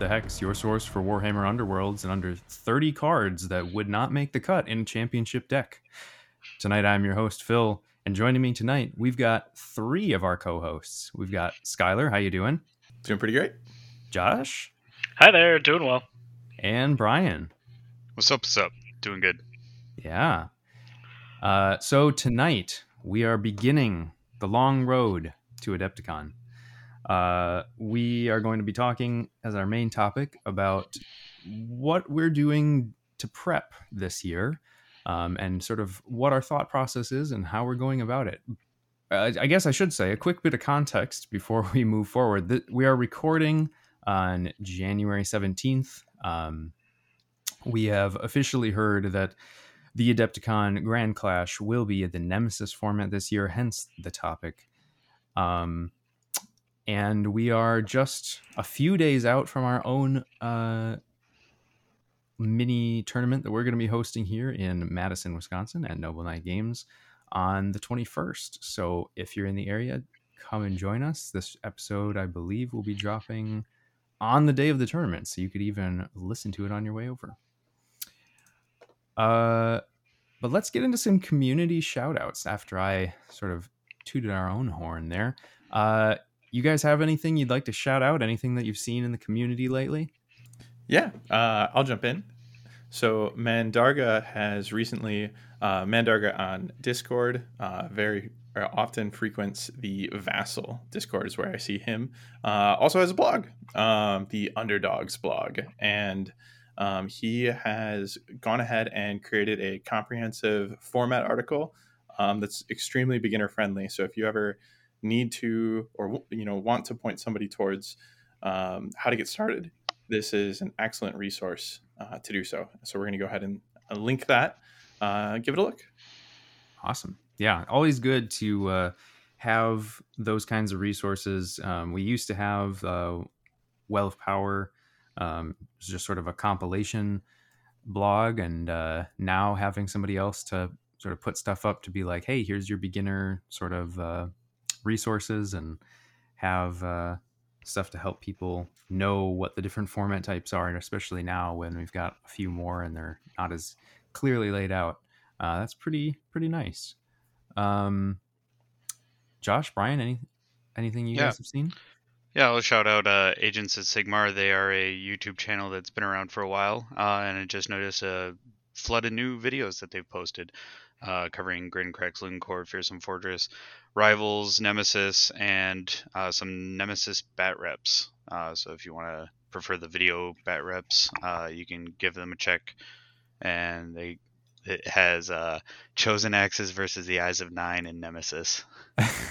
the Hex, your source for Warhammer Underworlds and under 30 cards that would not make the cut in a championship deck. Tonight, I'm your host, Phil, and joining me tonight, we've got three of our co-hosts. We've got Skylar, how you doing? Doing pretty great. Josh? Hi there, doing well. And Brian? What's up, what's up? Doing good. Yeah. Uh, so tonight, we are beginning the long road to Adepticon. Uh, we are going to be talking as our main topic about what we're doing to prep this year um, and sort of what our thought process is and how we're going about it. Uh, I guess I should say a quick bit of context before we move forward. We are recording on January 17th. Um, we have officially heard that the Adepticon Grand Clash will be the Nemesis format this year, hence the topic. Um, and we are just a few days out from our own uh, mini tournament that we're going to be hosting here in Madison, Wisconsin at Noble Knight Games on the 21st. So if you're in the area, come and join us. This episode, I believe, will be dropping on the day of the tournament, so you could even listen to it on your way over. Uh, but let's get into some community shout outs after I sort of tooted our own horn there. Uh, you guys have anything you'd like to shout out? Anything that you've seen in the community lately? Yeah, uh, I'll jump in. So Mandarga has recently uh, Mandarga on Discord uh, very often frequents the Vassal Discord is where I see him. Uh, also has a blog, um, the Underdogs blog, and um, he has gone ahead and created a comprehensive format article um, that's extremely beginner friendly. So if you ever need to or you know want to point somebody towards um, how to get started, this is an excellent resource uh, to do so. So we're going to go ahead and uh, link that. Uh, give it a look. Awesome. Yeah, always good to uh, have those kinds of resources. Um, we used to have uh, Well of Power, um, it's just sort of a compilation blog, and uh, now having somebody else to sort of put stuff up to be like, hey, here's your beginner sort of uh, resources and have uh, stuff to help people know what the different format types are, and especially now when we've got a few more and they're not as clearly laid out. Uh, that's pretty pretty nice. Um, Josh, Brian, any anything you Yeah. guys have seen? Yeah, I'll shout out uh, Agents of Sigmar. They are a YouTube channel that's been around for a while, uh, and I just noticed a flood of new videos that they've posted uh, covering Grinkrak's, Loon Court, Fearsome Fortress, Rivals, Nemesis, and uh, some Nemesis bat reps. Uh, so if you want to prefer the video bat reps, uh, you can give them a check. And they it has uh, Chosen Axes versus the Eyes of Nine and Nemesis.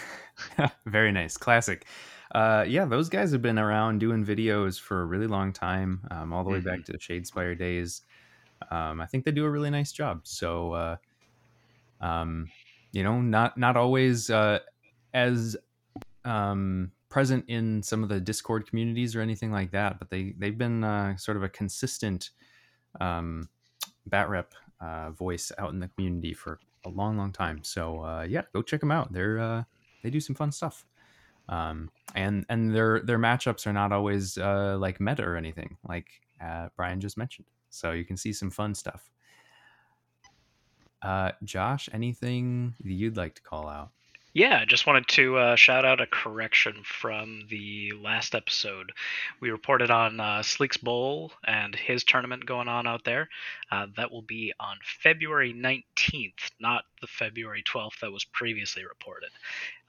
Very nice, classic. Uh, yeah, those guys have been around doing videos for a really long time, um, all the way back to the Shadespire days. Um, I think they do a really nice job. So, uh, um, you know, not not always uh, as um, present in some of the Discord communities or anything like that, but they they've been uh, sort of a consistent um, bat rep uh, voice out in the community for a long, long time. So uh, yeah, go check them out. They're uh, they do some fun stuff. Um, and and their their matchups are not always uh, like meta or anything, like uh, Brian just mentioned. So you can see some fun stuff. Uh, Josh, anything you'd like to call out? Yeah, I just wanted to uh, shout out a correction from the last episode. We reported on uh, Sleek's Bowl and his tournament going on out there. Uh, that will be on February 19th, not the February 12th that was previously reported.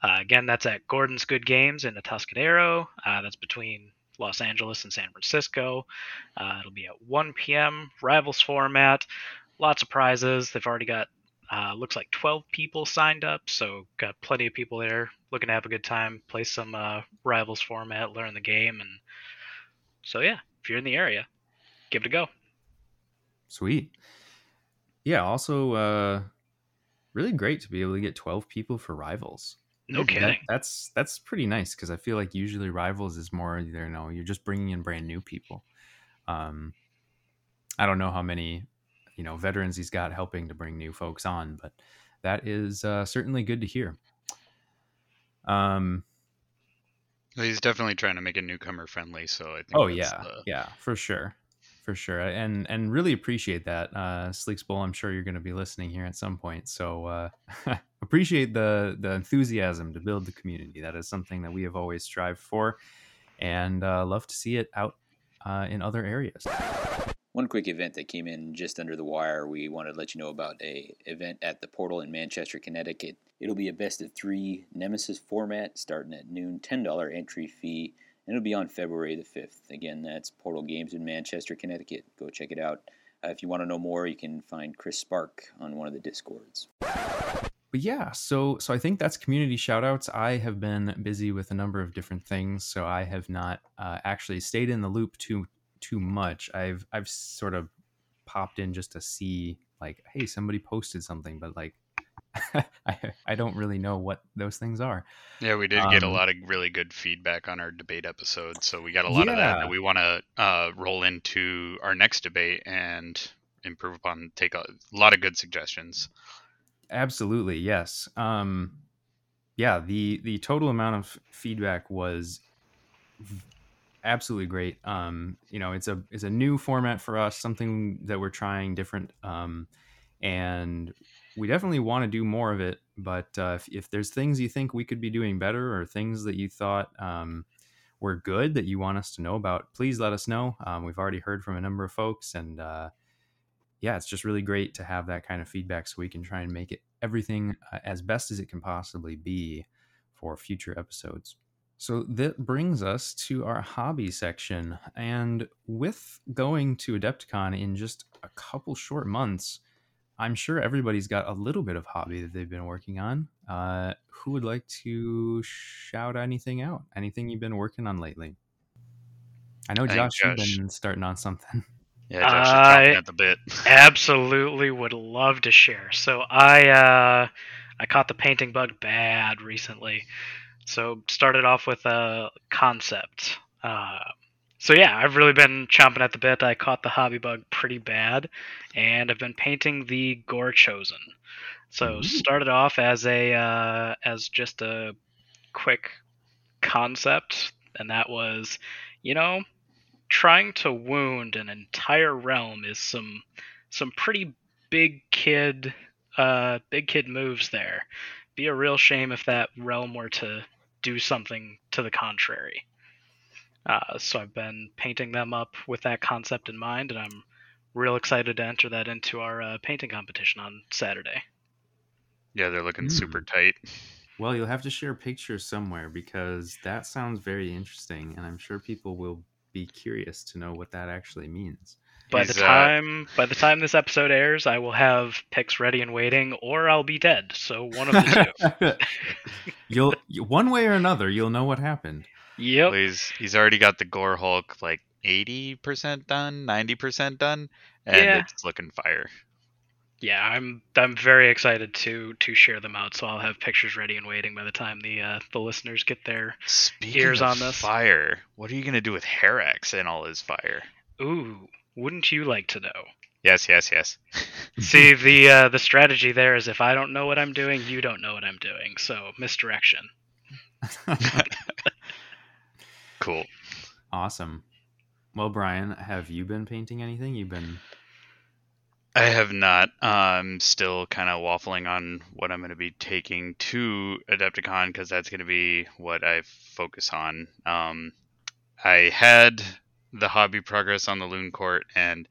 Uh, again, that's at Gordon's Good Games in the Tuscadero. Uh, that's between Los Angeles and San Francisco. Uh, it'll be at 1 p.m. Rivals format. Lots of prizes. They've already got uh, looks like 12 people signed up, so got plenty of people there looking to have a good time, play some uh, Rivals format, learn the game, and so yeah, if you're in the area, give it a go. Sweet. Yeah. Also, uh, really great to be able to get twelve people for rivals. No That- that's that's pretty nice because I feel like usually rivals is more you know you're just bringing in brand new people. Um, I don't know how many you know veterans he's got helping to bring new folks on, but that is uh, certainly good to hear. Um, He's definitely trying to make it newcomer friendly. So I think. Oh yeah, the- yeah, for sure, for sure, and and really appreciate that, uh, Sleeks Bowl. I'm sure you're going to be listening here at some point, so uh, appreciate the the enthusiasm to build the community. That is something that we have always strived for, and uh, love to see it out uh, in other areas. One quick event that came in just under the wire. We wanted to let you know about a event at the Portal in Manchester, Connecticut. It'll be a best of three Nemesis format, starting at noon, ten dollar entry fee, and it'll be on February the fifth. Again, that's Portal Games in Manchester, Connecticut. Go check it out. Uh, if you want to know more, you can find Chris Spark on one of the discords. but yeah so so i think that's community shoutouts i have been busy with a number of different things so i have not uh, actually stayed in the loop too too much i've i've sort of popped in just to see like hey somebody posted something but like I, I don't really know what those things are Yeah, we did get a Um, lot of really good feedback on our debate episode, so we got a lot of that Yeah. that we want to uh, roll into our next debate and improve upon. Take a, a lot of good suggestions. absolutely yes um yeah the the total amount of feedback was absolutely great um you know it's a it's a new format for us something that we're trying different um and we definitely want to do more of it but uh, if, if there's things you think we could be doing better or things that you thought um, were good that you want us to know about please let us know um, we've already heard from a number of folks and uh, yeah, it's just really great to have that kind of feedback so we can try and make it everything uh, as best as it can possibly be for future episodes. So that brings us to our hobby section. And with going to Adepticon in just a couple short months, I'm sure everybody's got a little bit of hobby that they've been working on. Uh, who would like to shout anything out? Anything you've been working on lately? I know I think Josh, you've been starting on something. Yeah, Josh is I- chomping at the bit. Absolutely would love to share. So I uh, I caught the painting bug bad recently. So started off with a concept. Uh, so yeah, I've really been chomping at the bit. I caught the hobby bug pretty bad, and I've been painting the Gore Chosen. So Ooh. started off as a uh, as just a quick concept, and that was, you know, trying to wound an entire realm is some some pretty big kid uh big kid moves there. Be a real shame if that realm were to do something to the contrary. Uh, so I've been painting them up with that concept in mind, and I'm real excited to enter that into our uh, painting competition on Saturday. Yeah, they're looking Hmm. super tight. Well, you'll have to share pictures somewhere because that sounds very interesting, and I'm sure people will be curious to know what that actually means. By He's, the uh, time by the time this episode airs, I will have pics ready and waiting, or I'll be dead. So one of the two. you'll one way or another, you'll know what happened. Yep. He's he's already got the Gore Hulk like eighty percent done, ninety percent done, and Yeah. it's looking fire. Yeah, I'm I'm very excited to to share them out. So I'll have pictures ready and waiting by the time the uh, the listeners get there. Speaking Ears of on this. fire, what are you gonna do with Herax and all his fire? Ooh, wouldn't you like to know? Yes, yes, yes. See, the uh, the strategy there is if I don't know what I'm doing, you don't know what I'm doing. So misdirection. cool. awesome. Well, Brian, have you been painting anything? You've been I have not. I'm still kind of waffling on what I'm going to be taking to Adepticon because that's going to be what I focus on. Um, I had the hobby progress on the Loon Court, and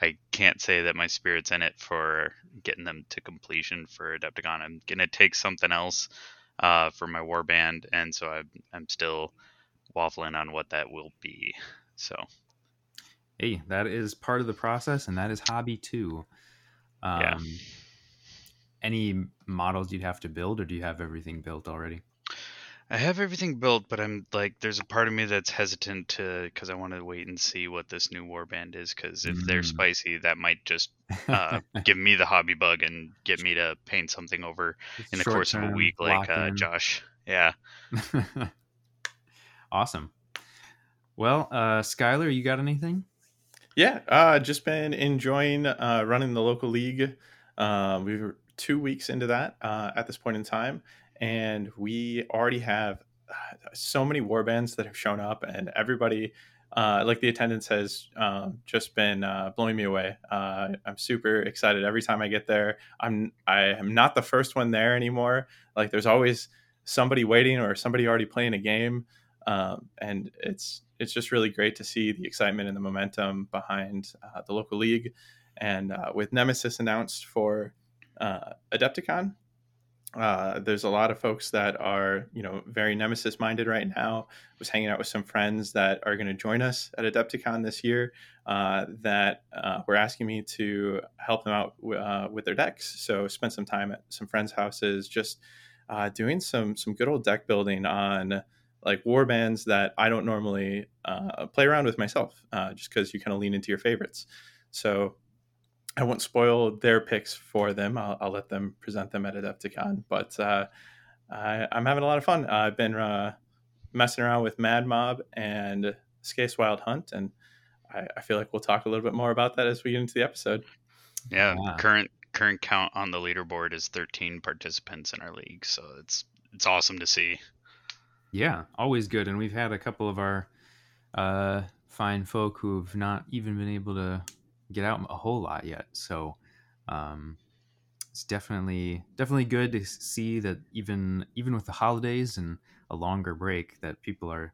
I can't say that my spirit's in it for getting them to completion for Adepticon. I'm going to take something else uh, for my warband, and so I'm, I'm still waffling on what that will be. So. hey, that is part of the process, and that is hobby too. Um, Yeah. Any models you'd have to build, or do you have everything built already? I have everything built, but I'm like, there's a part of me that's hesitant to because I want to wait and see what this new warband is. Because if they're Mm. spicy, that might just uh, give me the hobby bug and get me to paint something over in the course of a week, like uh. Josh. Yeah. awesome. Well, uh, Skylar, you got anything? Yeah, uh, just been enjoying uh, running the local league. Uh, we were two weeks into that uh, at this point in time, and we already have uh, so many war bands that have shown up, and everybody. Uh, like the attendance has um, just been uh, blowing me away. Uh, I'm super excited every time I get there. I'm I am not the first one there anymore. Like there's always somebody waiting or somebody already playing a game, um, and it's it's just really great to see the excitement and the momentum behind uh, the local league. And uh, with Nemesis announced for Adepticon, uh, there's a lot of folks that are, you know, very Nemesis minded right now. I was hanging out with some friends that are going to join us at Adepticon this year uh, that uh, were asking me to help them out w- uh, with their decks. So spent some time at some friends' houses, just uh, doing some some good old deck building on like war bands that I don't normally uh, play around with myself, just because you kind of lean into your favorites. So I won't spoil their picks for them. I'll, I'll let them present them at Adepticon. But uh, I, am having a lot of fun. Uh, I've been uh, messing around with Mad Mob and Skaeth's Wild Hunt, and I, I, feel like we'll talk a little bit more about that as we get into the episode. Yeah, wow. current current count on the leaderboard is 13 participants in our league, so it's it's awesome to see. Yeah, always good, and we've had a couple of our uh, fine folk who've not even been able to get out a whole lot yet. So um, it's definitely definitely good to see that even even with the holidays and a longer break, that people are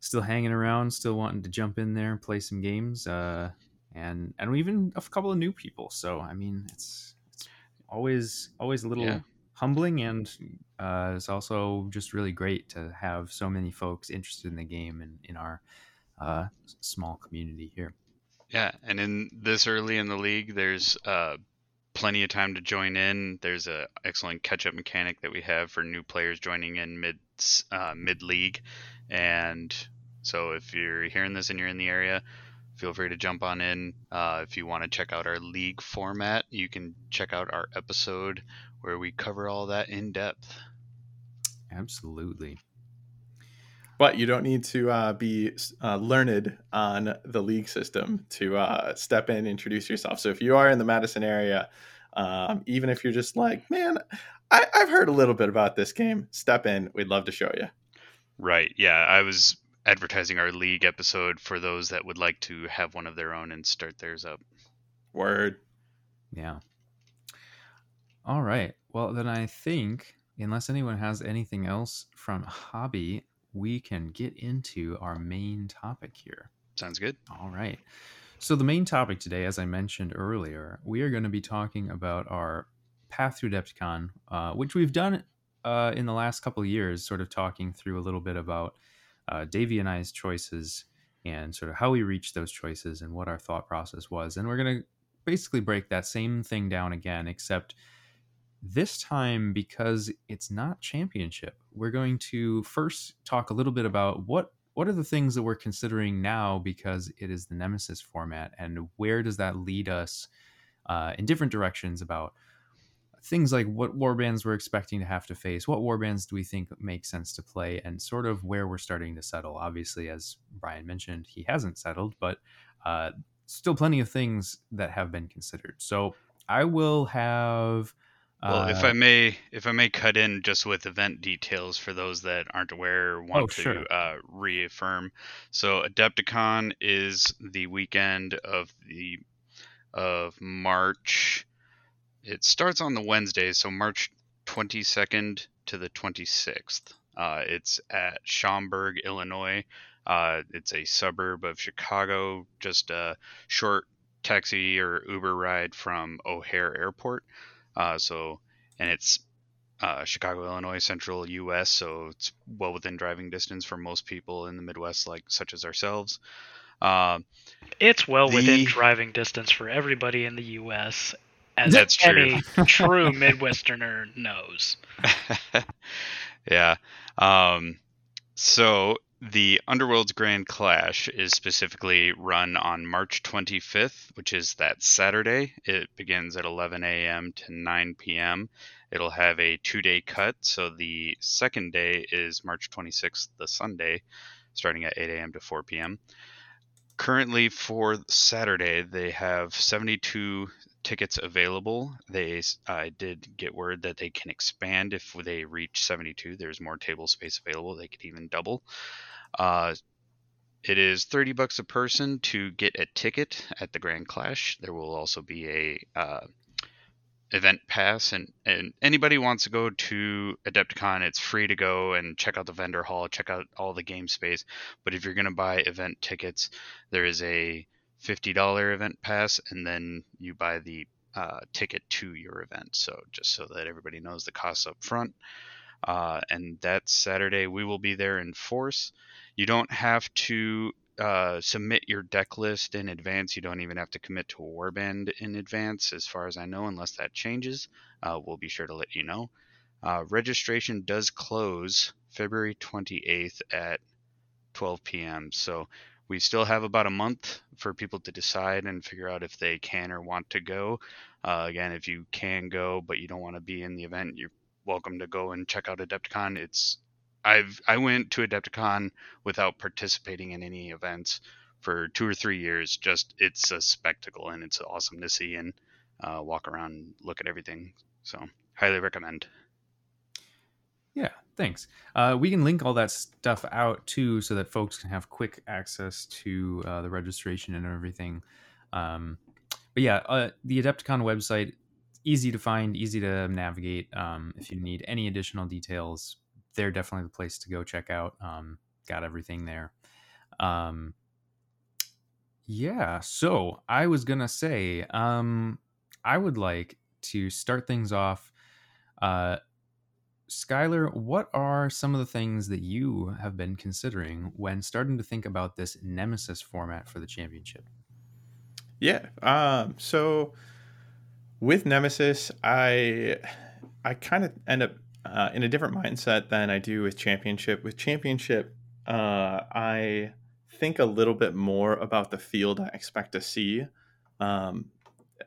still hanging around, still wanting to jump in there and play some games, uh, and and even a couple of new people. So I mean, it's it's always always a little. Yeah. Humbling and uh, it's also just really great to have so many folks interested in the game and in our uh, small community here. Yeah, and in this early in the league, there's uh, plenty of time to join in. There's a excellent catch-up mechanic that we have for new players joining in mid uh, mid league, and so if you're hearing this and you're in the area, feel free to jump on in. Uh, if you want to check out our league format, you can check out our episode where we cover all that in depth. Absolutely. But you don't need to uh, be uh, learned on the league system to uh, step in, introduce yourself. So if you are in the Madison area, um, even if you're just like, man, I, I've heard a little bit about this game, step in. We'd love to show you. Right. Yeah. I was advertising our league episode for those that would like to have one of their own and start theirs up. Word. Yeah. All right. Well, then I think, unless anyone has anything else from Hobby, we can get into our main topic here. Sounds good. All right. So, the main topic today, as I mentioned earlier, we are going to be talking about our path through Adepticon, uh, which we've done uh, in the last couple of years, sort of talking through a little bit about uh, Davey and I's choices and sort of how we reached those choices and what our thought process was. And we're going to basically break that same thing down again, except this time, because it's not championship, we're going to first talk a little bit about what what are the things that we're considering now because it is the Nemesis format, and where does that lead us uh, in different directions about things like what warbands we're expecting to have to face, what warbands do we think make sense to play, and sort of where we're starting to settle. Obviously, as Brian mentioned, he hasn't settled, but uh, still plenty of things that have been considered. So I will have well, uh, if I may, if I may cut in just with event details for those that aren't aware or want oh, to sure. uh, reaffirm. So Adepticon is the weekend of the of March. It starts on the Wednesday, so March 22nd to the 26th. Uh, it's at Schaumburg, Illinois. Uh, it's a suburb of Chicago, just a short taxi or Uber ride from O'Hare Airport. Uh, so, and it's uh, Chicago, Illinois, central U.S., so it's well within driving distance for most people in the Midwest, like such as ourselves. Uh, it's well the... within driving distance for everybody in the U.S. As That's any true. true Midwesterner knows. yeah. Um, so the Underworld's Grand Clash is specifically run on March 25th, which is that Saturday. It begins at 11 a.m. to 9 p.m. It'll have a two day cut. So the second day is March 26th, the Sunday, starting at 8 a.m. to 4 p.m. currently for Saturday, they have 72 tickets available. They I did get word that they can expand if they reach 72. There's more table space available. They could even double. Uh, it is 30 bucks a person to get a ticket at the Grand Clash. There will also be a uh, event pass and, and anybody wants to go to adepticon it's free to go and check out the vendor hall check out all the game space but if you're going to buy event tickets there is a $50 event pass and then you buy the uh, ticket to your event so just so that everybody knows the costs up front uh, and that saturday we will be there in force you don't have to uh, submit your deck list in advance. You don't even have to commit to a warband in advance, as far as I know, unless that changes. Uh, we'll be sure to let you know. Uh, registration does close February 28th at 12 p.m. So we still have about a month for people to decide and figure out if they can or want to go. Uh, again, if you can go but you don't want to be in the event, you're welcome to go and check out Adepticon. It's I've I went to Adepticon without participating in any events for two or three years. Just it's a spectacle and it's awesome to see and uh, walk around, and look at everything. So highly recommend. Yeah, thanks. Uh, we can link all that stuff out too, so that folks can have quick access to uh, the registration and everything. Um, but yeah, uh, the Adepticon website easy to find, easy to navigate. Um, if you need any additional details, they're definitely the place to go check out. Um, got everything there. Um, yeah, so I was gonna say, um, I would like to start things off. Uh, Skylar, what are some of the things that you have been considering when starting to think about this Nemesis format for the championship? Yeah. Um, so with Nemesis, I I kind of end up uh, in a different mindset than I do with Championship. With Championship, uh, I think a little bit more about the field I expect to see. Um,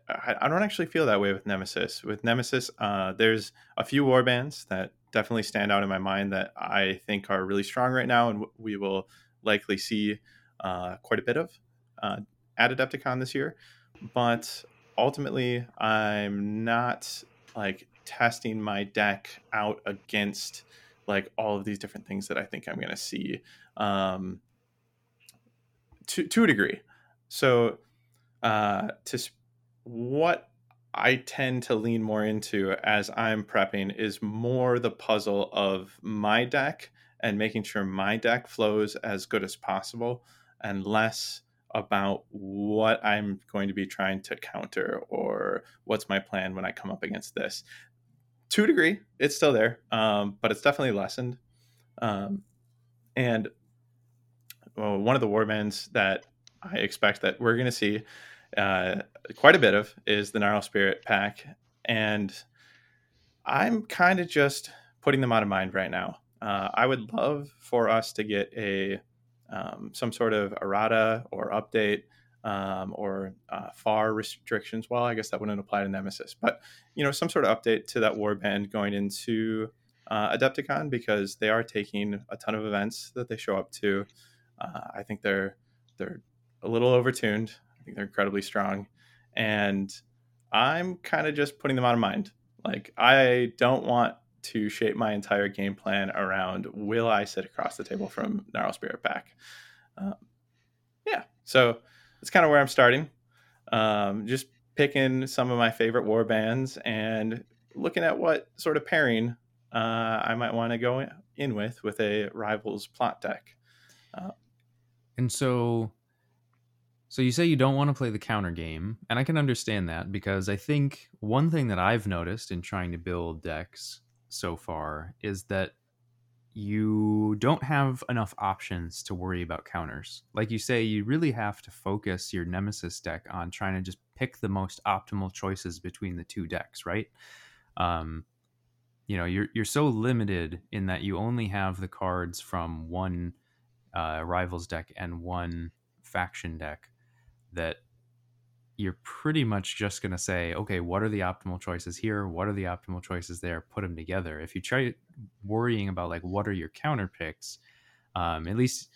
I, don't actually feel that way with Nemesis. With Nemesis, uh, there's a few war bands that definitely stand out in my mind that I think are really strong right now, and we will likely see uh, quite a bit of uh, at Adepticon this year. But ultimately, I'm not like testing my deck out against like all of these different things that I think I'm going to see um, to to a degree. So uh, to what I tend to lean more into as I'm prepping is more the puzzle of my deck and making sure my deck flows as good as possible and less about what I'm going to be trying to counter or what's my plan when I come up against this to a degree, it's still there, um, but it's definitely lessened. Um, and well, one of the warbands that I expect that we're going to see uh, quite a bit of is the Gnarl Spirit pack, and I'm kind of just putting them out of mind right now. Uh, I would love for us to get a um, some sort of errata or update um, or uh, far restrictions. Well, I guess that wouldn't apply to Nemesis, but you know, some sort of update to that warband going into uh, Adepticon because they are taking a ton of events that they show up to. Uh, I think they're they're a little overtuned. I think they're incredibly strong, and I'm kind of just putting them out of mind. Like I don't want to shape my entire game plan around will I sit across the table from Gnarl Spirit Pack. Um, yeah, so that's kind of where I'm starting. Um, just picking some of my favorite war bands and looking at what sort of pairing uh, I might want to go in with with a rivals plot deck. Uh, and so, so you say you don't want to play the counter game, and I can understand that because I think one thing that I've noticed in trying to build decks so far is that you don't have enough options to worry about counters. Like you say, you really have to focus your Nemesis deck on trying to just pick the most optimal choices between the two decks, right? Um, you know, you're you're so limited in that you only have the cards from one uh, rivals deck and one faction deck that you're pretty much just going to say, okay, what are the optimal choices here? What are the optimal choices there? Put them together. If you try worrying about like what are your counter picks, um, at least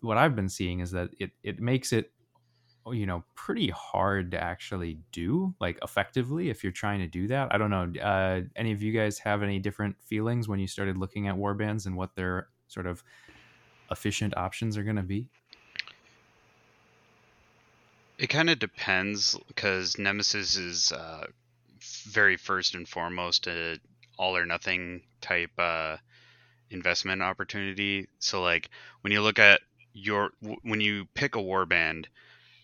what I've been seeing is that it it makes it you know pretty hard to actually do like effectively if you're trying to do that. I don't know. Uh, any of you guys have any different feelings when you started looking at warbands and what their sort of efficient options are going to be? It kind of depends because Nemesis is uh, very first and foremost a all or nothing type uh, investment opportunity. So like when you look at your when you pick a warband,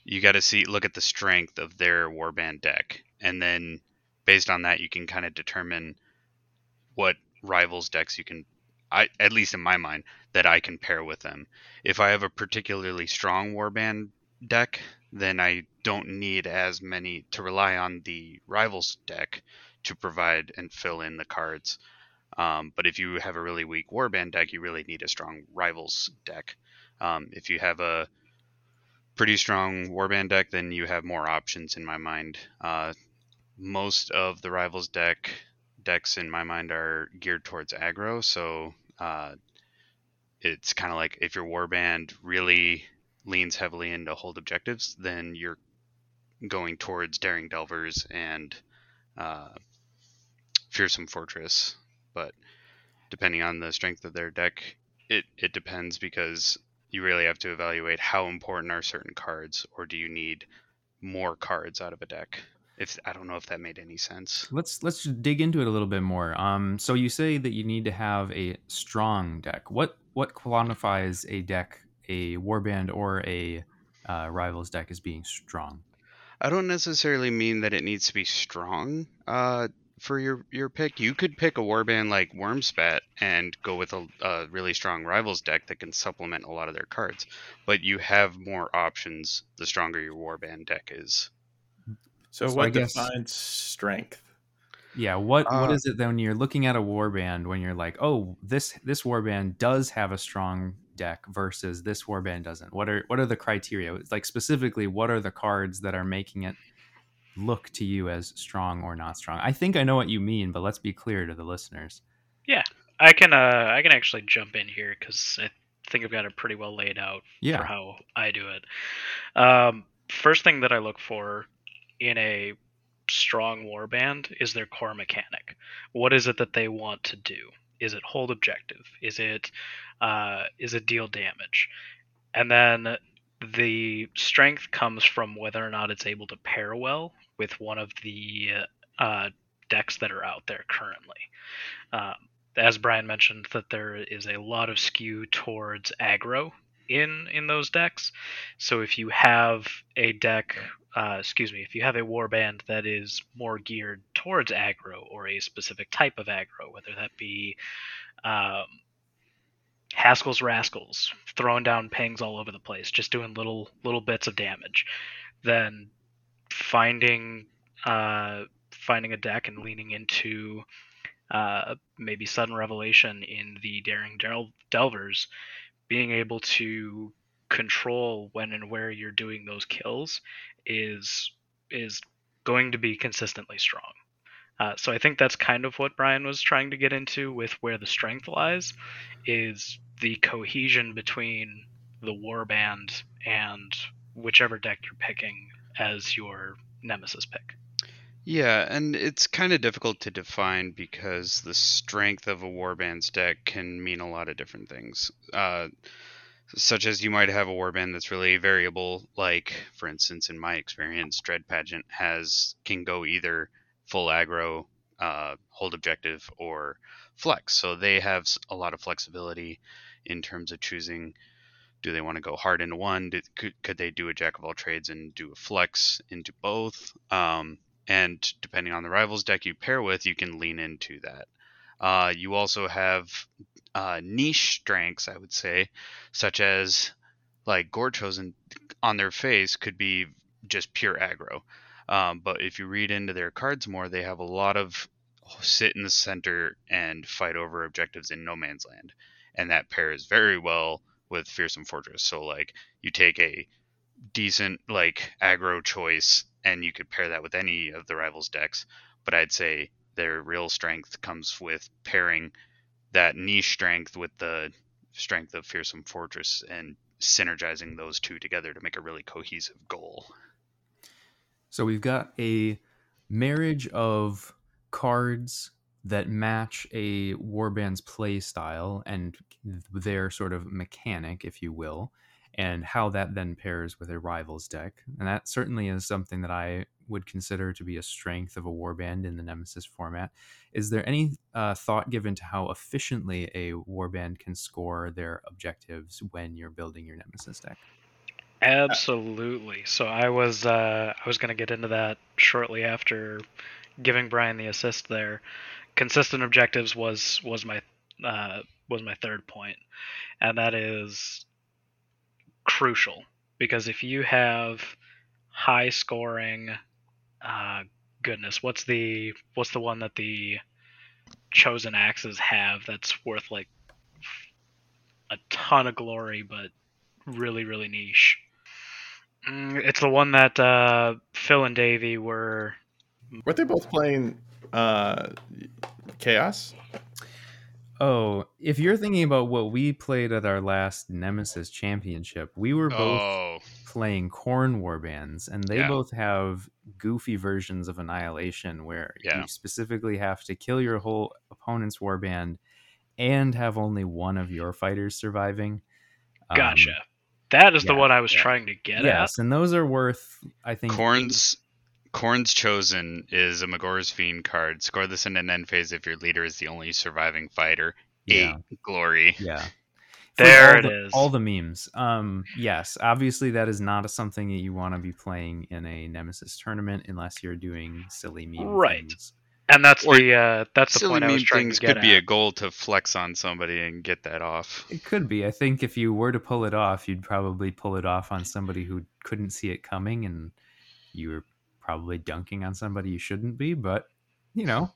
you got to see look at the strength of their warband deck, and then based on that, you can kind of determine what rivals decks you can. I at least in my mind that I can pair with them. If I have a particularly strong warband deck, then I don't need as many to rely on the rivals deck to provide and fill in the cards. Um, but if you have a really weak warband deck, you really need a strong rivals deck. Um, if you have a pretty strong warband deck, then you have more options in my mind. Uh, most of the rivals deck decks in my mind are geared towards aggro, so uh, it's kind of like if your warband really leans heavily into hold objectives, then you're going towards daring delvers and uh, fearsome fortress. But depending on the strength of their deck, it it depends because you really have to evaluate how important are certain cards, or do you need more cards out of a deck? If I don't know if that made any sense. Let's let's dig into it a little bit more. Um, so you say that you need to have a strong deck. What what quantifies a deck, a warband, or a uh, rivals deck as being strong? I don't necessarily mean that it needs to be strong. Uh, for your your pick. You could pick a warband like Wurmspat and go with a, a, really strong rivals deck that can supplement a lot of their cards. But you have more options the stronger your warband deck is. So, so what guess, defines strength? Yeah, what uh, what is it then when you're looking at a warband when you're like, oh, this this warband does have a strong deck versus this warband doesn't? What are what are the criteria? It's like specifically, what are the cards that are making it look to you as strong or not strong. I think I know what you mean, but let's be clear to the listeners. Yeah, I can. Uh, I can actually jump in here because I think I've got it pretty well laid out yeah. for how I do it. Um, first thing that I look for in a strong warband is their core mechanic. What is it that they want to do? Is it hold objective? Is it uh, is a deal damage? And then the strength comes from whether or not it's able to pair well with one of the uh, decks that are out there currently. Um, as Brian mentioned, that there is a lot of skew towards aggro in in those decks. So if you have a deck, uh, excuse me, if you have a warband that is more geared towards aggro or a specific type of aggro, whether that be um, Haskell's Rascals, throwing down pings all over the place, just doing little little bits of damage, then finding uh, finding a deck and leaning into uh, maybe sudden revelation in the daring Del- delvers, being able to control when and where you're doing those kills is is going to be consistently strong. Uh, so I think that's kind of what Brian was trying to get into with where the strength lies, is the cohesion between the warband and whichever deck you're picking as your nemesis pick. Yeah, and it's kind of difficult to define because the strength of a warband's deck can mean a lot of different things. Uh, such as you might have a warband that's really variable, like for instance, in my experience, Dread Pageant has can go either full aggro, uh, hold objective, or flex. So they have a lot of flexibility in terms of choosing do they want to go hard into one? Could, could they do a jack of all trades and do a flex into both? Um, and depending on the rivals deck you pair with, you can lean into that. Uh, you also have uh, niche strengths, I would say, such as like Gorechosen on their face could be just pure aggro. Um, but if you read into their cards more, they have a lot of sit in the center and fight over objectives in no man's land, and that pairs very well with fearsome fortress. So like you take a decent like aggro choice and you could pair that with any of the rivals decks, but I'd say their real strength comes with pairing that niche strength with the strength of fearsome fortress and synergizing those two together to make a really cohesive goal. So we've got a marriage of cards that match a warband's play style and their sort of mechanic, if you will, and how that then pairs with a rival's deck. And that certainly is something that I would consider to be a strength of a warband in the Nemesis format. Is there any uh, thought given to how efficiently a warband can score their objectives when you're building your Nemesis deck? Absolutely. So I was uh, I was going to get into that shortly after giving Brian the assist there. Consistent objectives was was my uh, was my third point, and that is crucial because if you have high scoring, uh, goodness, what's the what's the one that the chosen axes have that's worth like a ton of glory, but really really niche. Mm, it's the one that uh, Phil and Davey were. Weren't they both playing uh, Chaos? Oh, if you're thinking about what we played at our last Nemesis Championship, we were both Oh, playing Khorne Warbands, and they Yeah. both have goofy versions of Annihilation where Yeah. you specifically have to kill your whole opponent's warband and have only one of your fighters surviving. Um, Gotcha. That is the one I was yeah. trying to get at. yes, and those are worth, I think, Khorne's Khorne's chosen is a Magore's Fiend card. Score this in an end phase if your leader is the only surviving fighter. Yeah. Eight glory. Yeah. There all it the, is. All the memes. Um, yes, obviously that is not a, something that you want to be playing in a Nemesis tournament unless you're doing silly memes. Right. things. And that's Or the uh, that's the point I was meme trying things to get could be a goal to flex on somebody and get that off. It could be. I think if you were to pull it off, you'd probably pull it off on somebody who couldn't see it coming, and you were probably dunking on somebody you shouldn't be. But you know,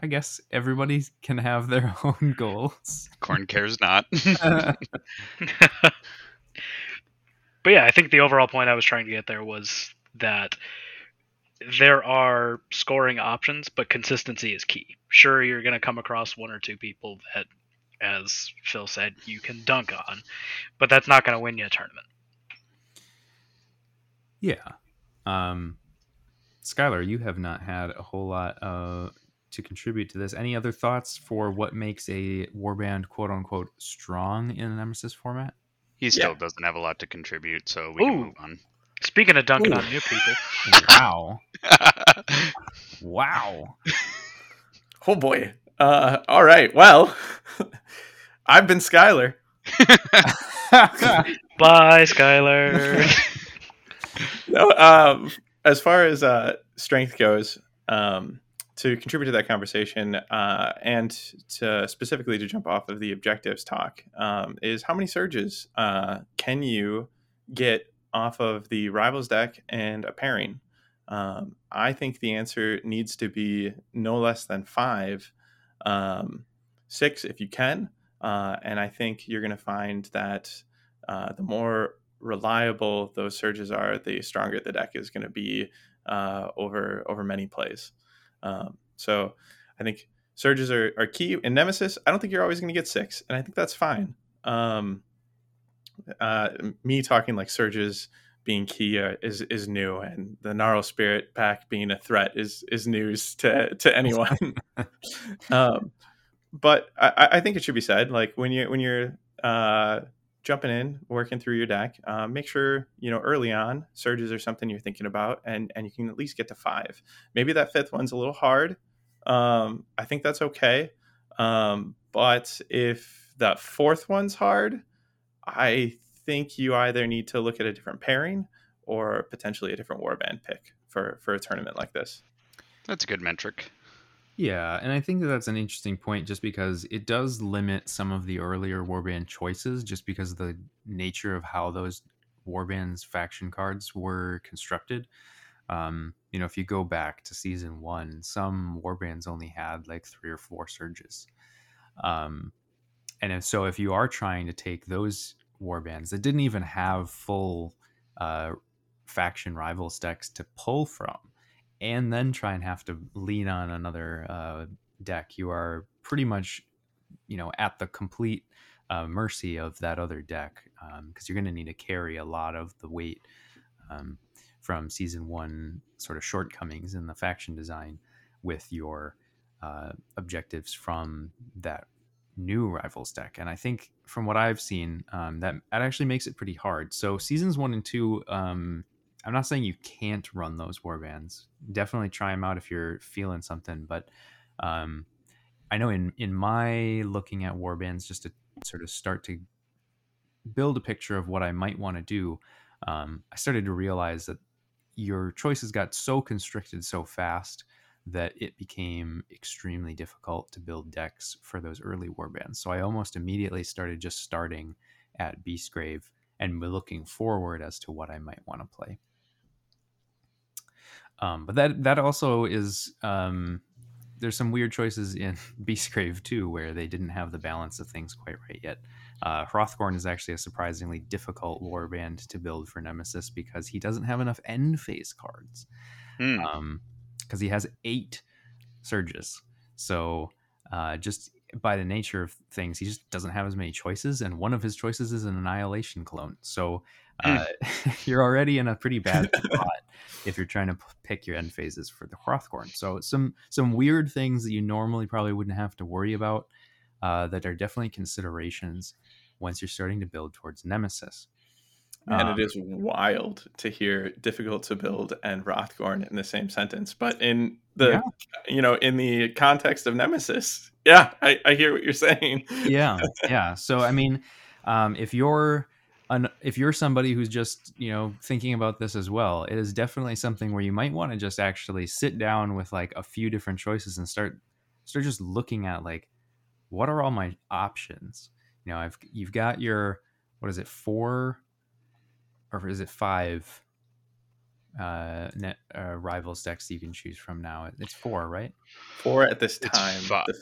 I guess everybody can have their own goals. Khorne cares not. but yeah, I think the overall point I was trying to get there was that there are scoring options, but consistency is key. Sure, you're going to come across one or two people that, as Phil said, you can dunk on, but that's not going to win you a tournament. yeah. Um, Skylar, you have not had a whole lot uh, to contribute to this. Any other thoughts for what makes a warband "quote unquote" strong in an Nemesis format? he still Yeah. doesn't have a lot to contribute, so we can move on. Speaking of dunking Ooh. on new people, Wow! wow! Oh boy. Uh, all right. Well, I've been Skylar. bye, Skylar. No, um, as far as uh, strength goes, um, to contribute to that conversation uh, and to specifically to jump off of the objectives talk um, is how many surges uh, can you get off of the rivals deck and a pairing? Um, I think the answer needs to be no less than five, um, six if you can, uh, and I think you're going to find that uh, the more reliable those surges are, the stronger the deck is going to be uh, over over many plays. Um, so I think surges are, are key. In Nemesis, I don't think you're always going to get six, and I think that's fine. Um, uh, me talking like surges being key uh, is is new, and the Gnarl Spirit pack being a threat is is news to to anyone. um, but I, I think it should be said, like when you when you're uh, jumping in, working through your deck, uh, make sure you know early on surges are something you're thinking about, and and you can at least get to five. Maybe that fifth one's a little hard. Um, I think that's okay. Um, but if that fourth one's hard, I think you either need to look at a different pairing or potentially a different warband pick for for a tournament like this. That's a good metric. Yeah, and I think that that's an interesting point just because it does limit some of the earlier warband choices just because of the nature of how those warbands faction cards were constructed. Um, you know, if you go back to season one, some warbands only had like three or four surges. Um, and so if you are trying to take those warbands that didn't even have full uh, faction rivals decks to pull from, and then try and have to lean on another uh, deck, you are pretty much, you know, at the complete uh, mercy of that other deck because um, you're going to need to carry a lot of the weight um, from season one sort of shortcomings in the faction design with your uh, objectives from that new rivals deck and i think from what i've seen um, that that actually makes it pretty hard. So seasons one and two um, i'm not saying you can't run those warbands definitely try them out if you're feeling something but um, i know in in my looking at warbands just to sort of start to build a picture of what i might want to do um, i started to realize that your choices got so constricted so fast that it became extremely difficult to build decks for those early warbands. So I almost immediately started just starting at Beastgrave and looking forward as to what I might want to play. Um, but that that also is um, there's some weird choices in Beastgrave too, where they didn't have the balance of things quite right yet. Uh, Hrothgorn is actually a surprisingly difficult warband to build for Nemesis because he doesn't have enough end phase cards. Mm. Um, because he has eight surges. So uh, just by the nature of things, he just doesn't have as many choices, and one of his choices is an annihilation clone. So uh, mm. you're already in a pretty bad spot if you're trying to pick your end phases for the Hrothgorn. So some some weird things that you normally probably wouldn't have to worry about uh, that are definitely considerations once you're starting to build towards Nemesis. And um, it is wild to hear difficult to build and Hrothgorn in the same sentence. But in the yeah. you know, in the context of Nemesis, yeah, I, I hear what you're saying. yeah. Yeah. So I mean, um, if you're an, if you're somebody who's just you know thinking about this as well, it is definitely something where you might want to just actually sit down with like a few different choices and start start just looking at like what are all my options. You know, I've you've got your what is it four or is it five uh, net uh, rivals decks you can choose from now? It's four, right? Four at this time. The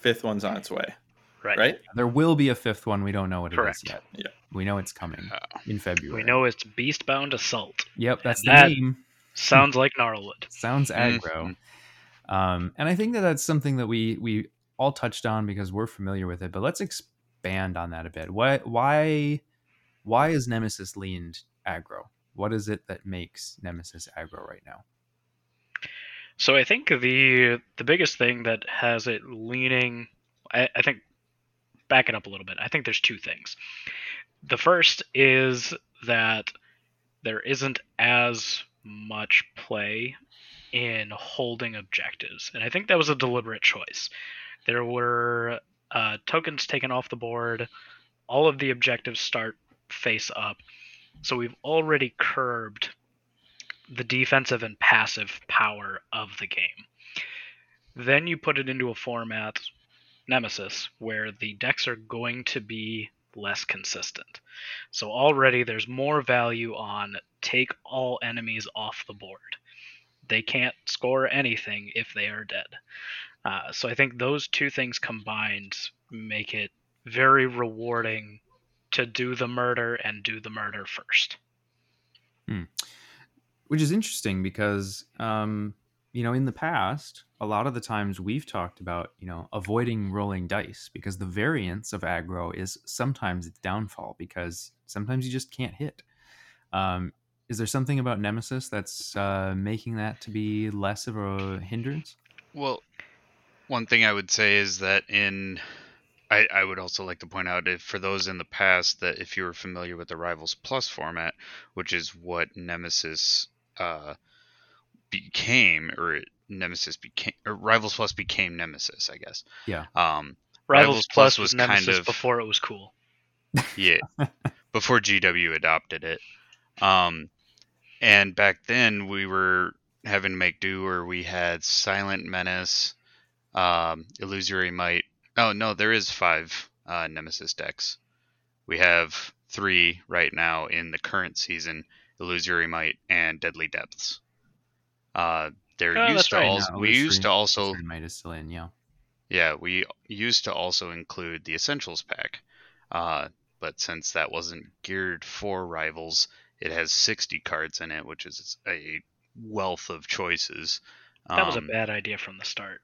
fifth one's on its way. Right. Right. There will be a fifth one. We don't know what Correct. it is yet. Yeah. We know it's coming uh, in February. We know it's Beastbound Assault. Yep, that's and the that name. Sounds like Gnarlwood. sounds aggro. Mm-hmm. Um, and I think that that's something that we we all touched on because we're familiar with it. But let's expand on that a bit. Why why why is Nemesis leaned aggro? What is it that makes Nemesis aggro right now? So I think the the biggest thing that has it leaning, I, I think, back it up a little bit. I think there's two things. The first is that there isn't as much play in holding objectives, and I think that was a deliberate choice. There were uh, tokens taken off the board. All of the objectives start face up. So we've already curbed the defensive and passive power of the game. Then you put it into a format, Nemesis, where the decks are going to be less consistent. So already there's more value on take all enemies off the board. They can't score anything if they are dead. Uh, so I think those two things combined make it very rewarding to do the murder and do the murder first. Hmm. Which is interesting because, um, you know, in the past, a lot of the times we've talked about, you know, avoiding rolling dice because the variance of aggro is sometimes its downfall because sometimes you just can't hit. Um, is there something about Nemesis that's uh, making that to be less of a hindrance? Well, one thing I would say is that in I, I would also like to point out if for those in the past that if you were familiar with the Rivals Plus format, which is what Nemesis uh, became, or Nemesis became, or Rivals Plus became Nemesis, I guess. Yeah. Um, Rivals, Rivals Plus, Plus was, was kind of before it was cool. Yeah, before GW adopted it. Um, and back then we were having to make do, or we had Silent Menace, um, Illusory Might, Oh no, there is five uh, Nemesis decks. We have three right now in the current season: Illusory Might and Deadly Depths. Uh, there oh, used to right also we used to also Might is still in, yeah. Yeah, we used to also include the Essentials pack, uh, but since that wasn't geared for rivals, it has 60 cards in it, which is a wealth of choices. That was a um, bad idea from the start.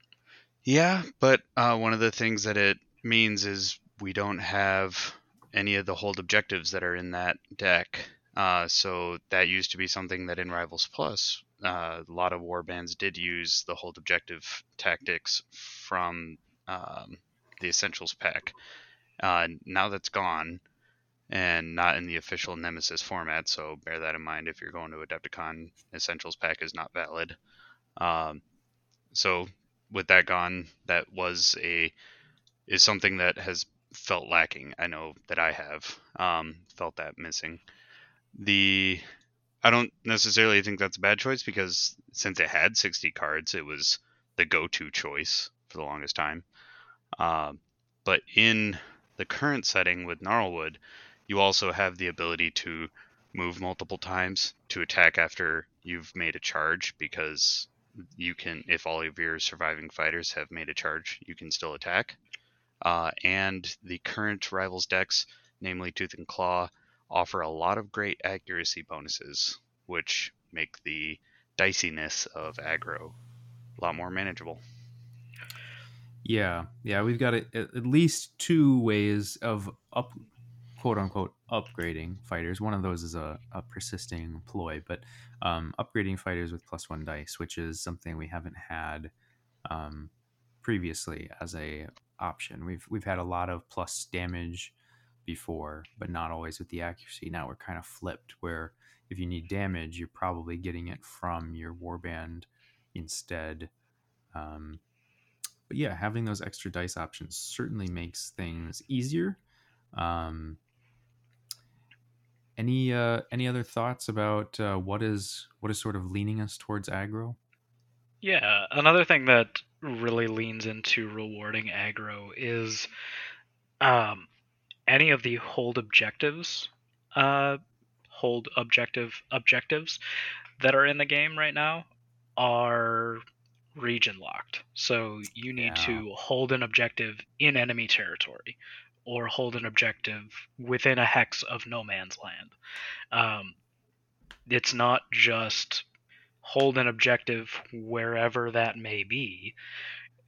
Yeah, but uh, one of the things that it means is we don't have any of the hold objectives that are in that deck. Uh, so that used to be something that in Rivals Plus, uh, a lot of warbands did use the hold objective tactics from um, the Essentials pack. Uh, now that's gone and not in the official Nemesis format, so bear that in mind if you're going to Adepticon. Essentials pack is not valid. Um, so with that gone, that was a is something that has felt lacking. I know that I have um, felt that missing. The I don't necessarily think that's a bad choice because since it had 60 cards, it was the go-to choice for the longest time. Uh, but in the current setting with Gnarlwood, you also have the ability to move multiple times to attack after you've made a charge because you can, if all of your surviving fighters have made a charge, you can still attack. Uh, and the current rivals decks, namely Tooth and Claw, offer a lot of great accuracy bonuses, which make the diciness of aggro a lot more manageable. Yeah, yeah, we've got a, at least two ways of up, quote unquote, upgrading fighters. One of those is a, a persisting ploy, but um, upgrading fighters with plus one dice, which is something we haven't had um, previously as a option. We've we've had a lot of plus damage before, but not always with the accuracy. Now we're kind of flipped, where if you need damage, you're probably getting it from your warband instead. Um, but yeah, having those extra dice options certainly makes things easier. Um, any uh, any other thoughts about uh, what is what is sort of leaning us towards aggro? Yeah, another thing that really leans into rewarding aggro is um, any of the hold objectives, uh, hold objective objectives that are in the game right now are region locked. So you need Yeah. to hold an objective in enemy territory or hold an objective within a hex of no man's land. Um, it's not just hold an objective wherever that may be.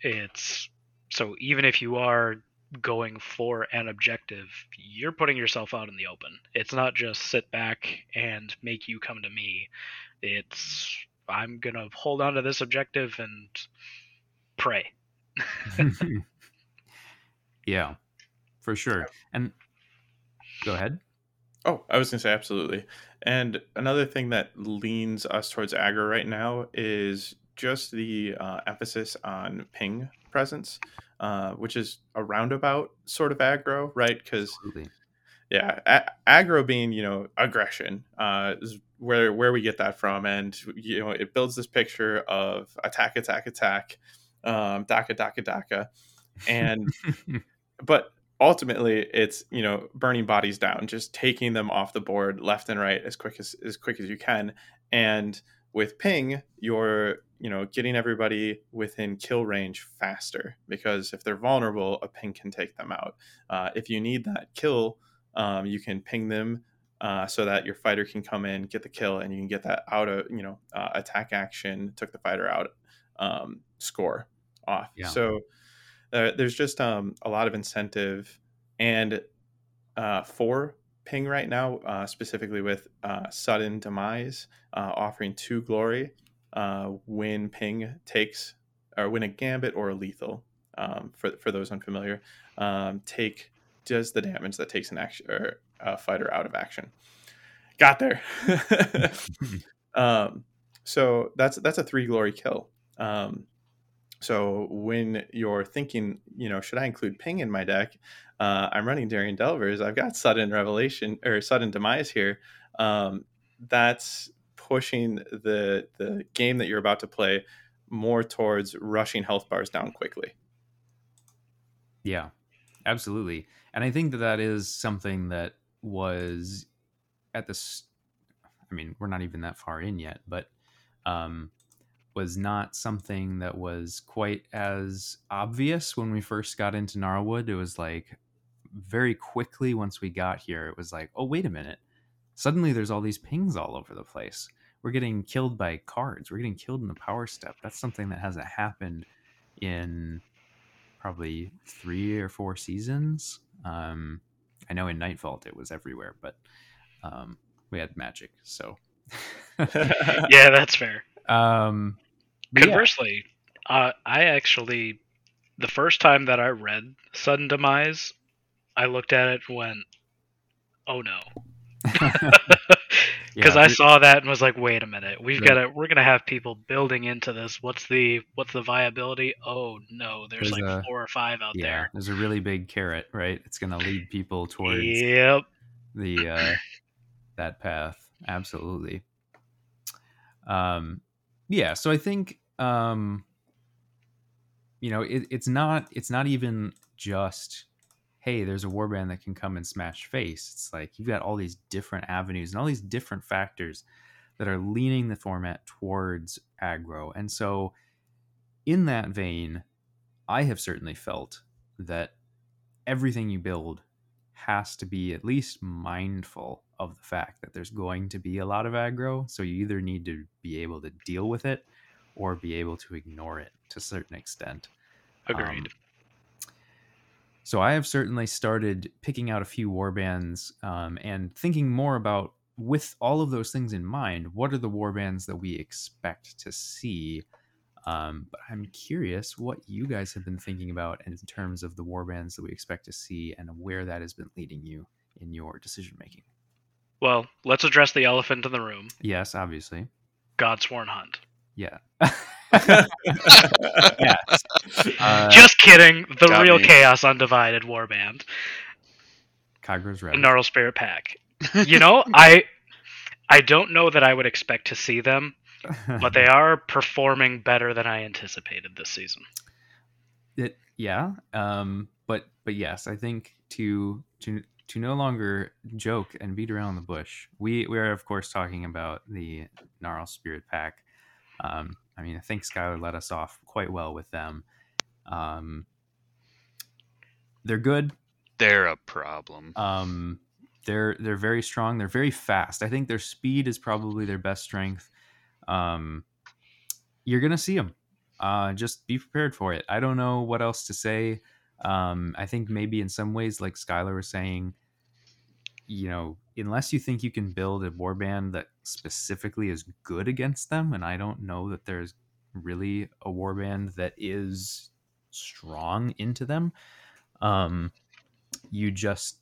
It's so even if you are going for an objective, you're putting yourself out in the open. It's not just sit back and make you come to me. It's I'm gonna hold on to this objective and pray. yeah, for sure. And go ahead. Oh, I was going to say absolutely. And another thing that leans us towards aggro right now is just the uh, emphasis on ping presence, uh, which is a roundabout sort of aggro, right? Because yeah, a- aggro being you know aggression uh, is where where we get that from, and you know it builds this picture of attack, attack, attack, um, daka, daka, daka, and but ultimately it's you know burning bodies down just taking them off the board left and right as quick as as quick as you can. And with ping you're you know getting everybody within kill range faster because if they're vulnerable a ping can take them out. Uh, if you need that kill um, you can ping them uh, so that your fighter can come in get the kill and you can get that out of you know uh, attack action took the fighter out um, score off. Yeah. so uh, there's just um, a lot of incentive and uh, for ping right now uh, specifically with uh, sudden demise uh, offering two glory uh, when ping takes or when a gambit or a lethal um, for, for those unfamiliar um, take does the damage that takes an action or a fighter out of action. Got there. Um, so that's that's a three glory kill. Um, so when you're thinking, you know, should I include ping in my deck? Uh, I'm running Daring Delvers. I've got sudden revelation or sudden demise here. Um, that's pushing the the game that you're about to play more towards rushing health bars down quickly. Yeah, absolutely. And I think that that is something that was at this. I mean, we're not even that far in yet, but um, was not something that was quite as obvious when we first got into Gnarlwood. It was like very quickly once we got here, it was like, oh, wait a minute. Suddenly there's all these pings all over the place. We're getting killed by cards. We're getting killed in the power step. That's something that hasn't happened in probably three or four seasons. Um, I know in Nightvault it was everywhere, but um, we had magic, so yeah, that's fair. um, but yeah. Conversely, uh, I actually, the first time that I read Sudden Demise, I looked at it and went, "Oh no," because Yeah, I saw that and was like, "Wait a minute, we've Right. got to, we're gonna have people building into this. What's the, what's the viability? Oh no, there's, There's like a- four or five out yeah, there's a really big carrot, right? It's going to lead people towards Yep. the uh, that path. Absolutely. Um, yeah. So I think um, you know it, it's not it's not even just hey, there's a warband that can come and smash face. It's like you've got all these different avenues and all these different factors that are leaning the format towards aggro. And so, in that vein, I have certainly felt that everything you build has to be at least mindful of the fact that there's going to be a lot of aggro. So, you either need to be able to deal with it or be able to ignore it to a certain extent. Agreed. Um, so I have certainly started picking out a few warbands um, and thinking more about, with all of those things in mind, what are the warbands that we expect to see? Um, but I'm curious what you guys have been thinking about in terms of the warbands that we expect to see and where that has been leading you in your decision making. well, let's address the elephant in the room. Yes, obviously. Godsworn Hunt. Yeah. yes. Uh, Just kidding. The real me. Chaos Undivided Warband. Kygra's Red. Gnarl Spirit Pack. You know, I I don't know that I would expect to see them, but they are performing better than I anticipated this season. it yeah um but but yes i think to to to no longer joke and beat around the bush we we are of course talking about the gnarl spirit pack um i mean i think skylar let us off quite well with them. Um they're good. They're a problem. um they're they're very strong. They're very fast. I think their speed is probably their best strength. Um you're gonna see them uh just be prepared for it. I don't know what else to say. Um i think maybe in some ways like skylar was saying you know unless you think you can build a warband that specifically is good against them and i don't know that there's really a warband that is strong into them um you just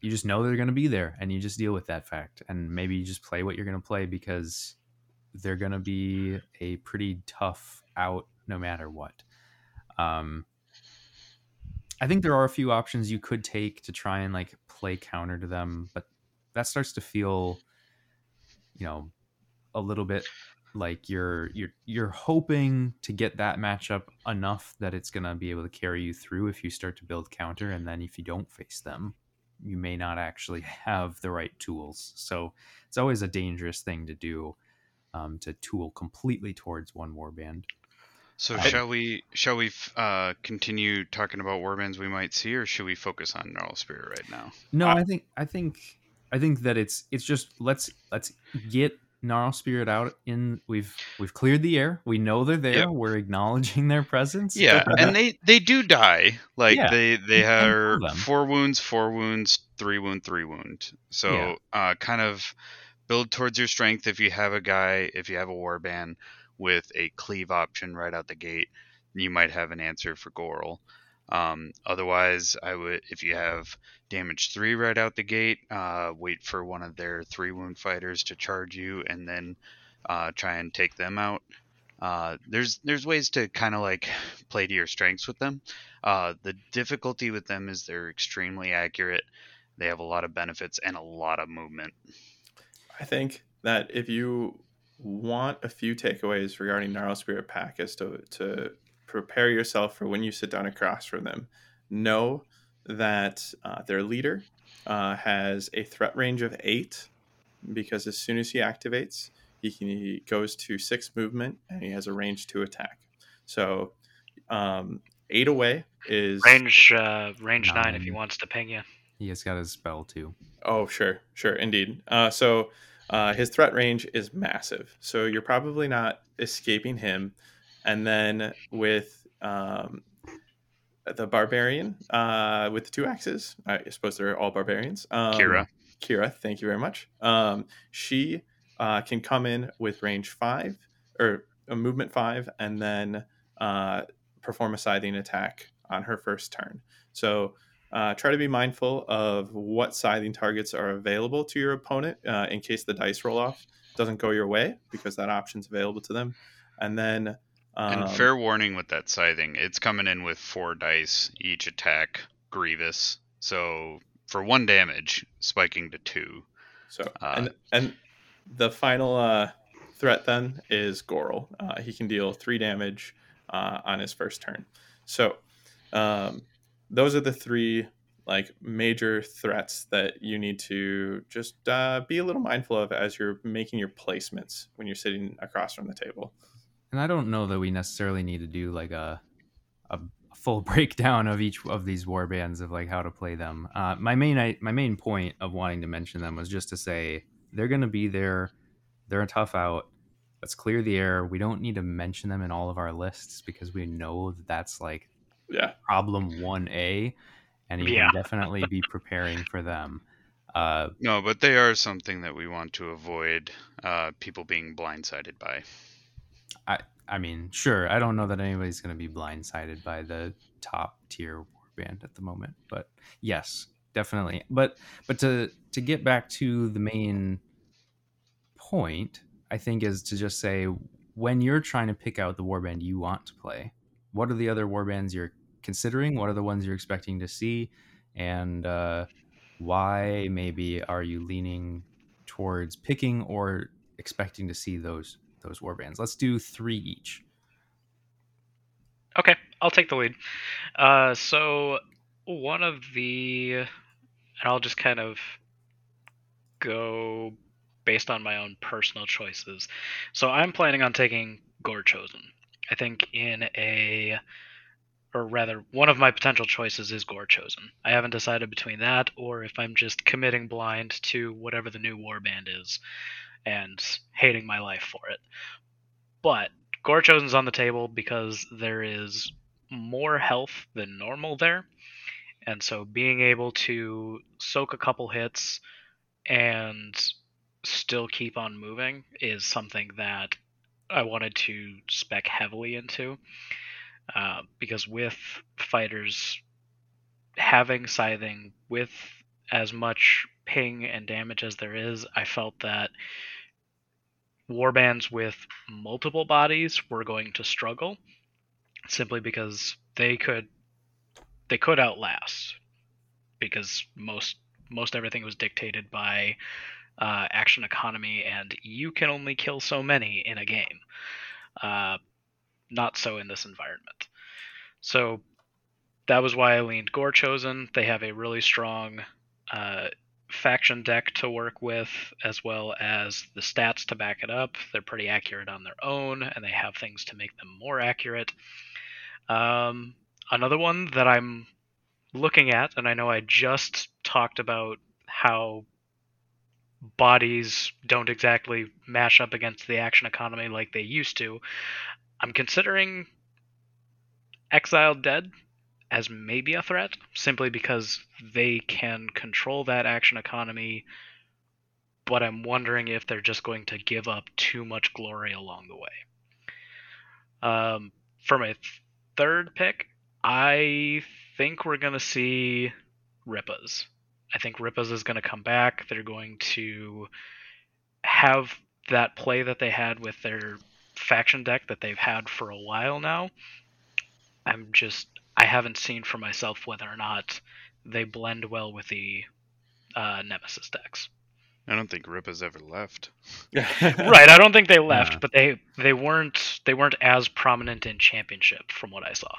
you just know they're going to be there and you just deal with that fact and maybe you just play what you're going to play because they're going to be a pretty tough out no matter what. Um i think there are a few options you could take to try and like play counter to them but that starts to feel you know a little bit like you're you're you're hoping to get that matchup enough that it's going to be able to carry you through if you start to build counter and then if you don't face them you may not actually have the right tools so it's always a dangerous thing to do um, to tool completely towards one warband So I- shall we shall we uh, continue talking about warbands we might see, or should we focus on Gnarl Spirit right now? No, Uh, I think I think I think that it's it's just let's let's get Gnarl Spirit out in we've we've cleared the air. We know they're there. Yep. We're acknowledging their presence. Yeah, and they they do die. Like Yeah, they they you are four wounds, four wounds, three wound, three wound. So Yeah. uh, kind of build towards your strength if you have a guy, if you have a warband with a cleave option right out the gate, you might have an answer for Goral. Um, otherwise, I would if you have damage three right out the gate, uh, wait for one of their three wound fighters to charge you, and then uh, try and take them out. Uh, there's there's ways to kind of like play to your strengths with them. Uh, the difficulty with them is they're extremely accurate. They have a lot of benefits and a lot of movement. I think that if you want a few takeaways regarding Gnarl Spirit Pack is to, to prepare yourself for when you sit down across from them, know that uh, their leader uh, has a threat range of eight because as soon as he activates, he, can, he goes to six movement and he has a range to attack. So um, eight away is Range uh, range nine if he wants to ping you. he has got his spell too. Oh, sure, sure, indeed. Uh, so uh, his threat range is massive. So you're probably not escaping him. And then with um, the barbarian uh, with the two axes. I suppose they're all barbarians. Um, Kheira. Kheira, thank you very much. Um, she uh, can come in with range five or a movement five, and then uh, perform a scything attack on her first turn. So uh, try to be mindful of what scything targets are available to your opponent uh, in case the dice roll off doesn't go your way, because that option's available to them. And then um, and fair warning with that scything, it's coming in with four dice each attack, grievous. So for one damage, spiking to two. So Uh, and and the final uh, threat then is Goral. Uh, he can deal three damage uh, on his first turn. So um, those are the three like major threats that you need to just uh, be a little mindful of as you're making your placements when you're sitting across from the table. And I don't know that we necessarily need to do like a a full breakdown of each of these war bands of like how to play them. Uh, my main I, my main point of wanting to mention them was just to say they're going to be there. They're a tough out. Let's clear the air. We don't need to mention them in all of our lists because we know that that's like Yeah, problem one A, and you Yeah. can definitely be preparing for them. Uh, No, but they are something that we want to avoid uh, people being blindsided by. I I mean, sure. I don't know that anybody's going to be blindsided by the top tier warband at the moment, but yes, definitely. But but to to get back to the main point, I think is to just say when you're trying to pick out the warband you want to play, what are the other warbands you're considering? What are the ones you're expecting to see, and uh, why maybe are you leaning towards picking or expecting to see those those warbands. Let's do three each. Okay, I'll take the lead. Uh, so one of the, and I'll just kind of go based on my own personal choices. So I'm planning on taking Gore Chosen. I think in a, or rather, one of my potential choices is Gore Chosen. I haven't decided between that or if I'm just committing blind to whatever the new warband is, and hating my life for it. But Gore Chosen's on the table because there is more health than normal there. And so being able to soak a couple hits and still keep on moving is something that I wanted to spec heavily into. Uh, because with fighters having scything, with as much ping and damage as there is, I felt that warbands with multiple bodies were going to struggle simply because they could they could outlast because most most everything was dictated by uh, action economy and you can only kill so many in a game uh, not so in this environment. So that was why i leaned gore chosen they have a really strong uh, faction deck to work with, as well as the stats to back it up. They're pretty accurate on their own, and they have things to make them more accurate. Um, another one that I'm looking at, and I know I just talked about how bodies don't exactly mash up against the action economy like they used to. I'm considering Exiled Dead as maybe a threat simply because they can control that action economy but i'm wondering if they're just going to give up too much glory along the way. Um, for my th- third pick i think we're going to see rippas i think rippas is going to come back. They're going to have that play that they had with their faction deck that they've had for a while now. I'm just I haven't seen for myself whether or not they blend well with the uh, Nemesis decks. I don't think Rip has ever left. right, I don't think they left, Yeah. but they they weren't they weren't as prominent in championship from what I saw.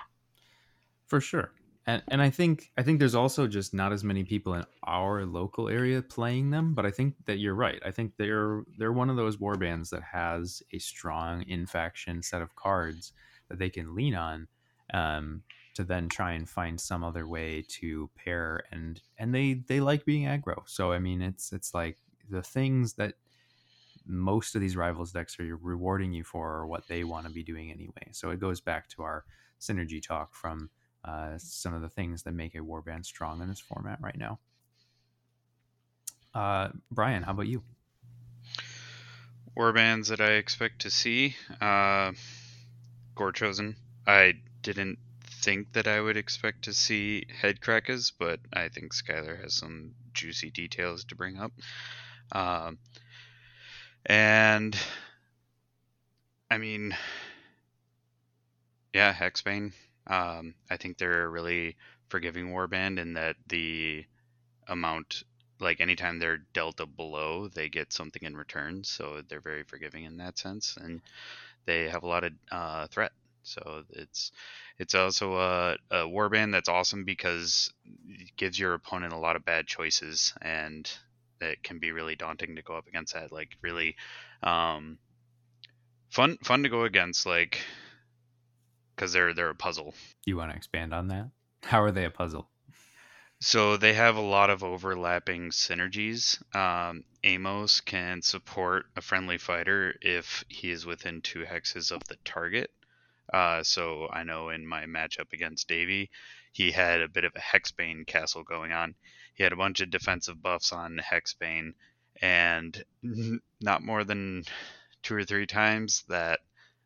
For sure. And and I think I think there's also just not as many people in our local area playing them, but I think that you're right. I think they're they're one of those war bands that has a strong in faction set of cards that they can lean on um, to then try and find some other way to pair and and they they like being aggro. So I mean it's it's like the things that most of these rivals decks are rewarding you for are what they want to be doing anyway. So it goes back to our synergy talk from uh, some of the things that make a warband strong in this format right now. Uh, Brian, how about you? Warbands that I expect to see. Uh, Gore Chosen. I didn't think that I would expect to see Hedkrakka's, but I think Skylar has some juicy details to bring up. Um, and I mean, yeah, Hexbane. Um, I think they're a really forgiving warband in that the amount, like anytime they're dealt a blow, they get something in return. So they're very forgiving in that sense, and they have a lot of uh, threat. So it's it's also a, a warband that's awesome because it gives your opponent a lot of bad choices, and it can be really daunting to go up against that. Like really um, fun fun to go against. Like because they're they're a puzzle. You want to expand on that? How are they a puzzle? So they have a lot of overlapping synergies. Um, Amos can support a friendly fighter if he is within two hexes of the target. Uh, so I know in my matchup against Davy, he had a bit of a Hexbane castle going on. He had a bunch of defensive buffs on Hexbane, and not more than two or three times that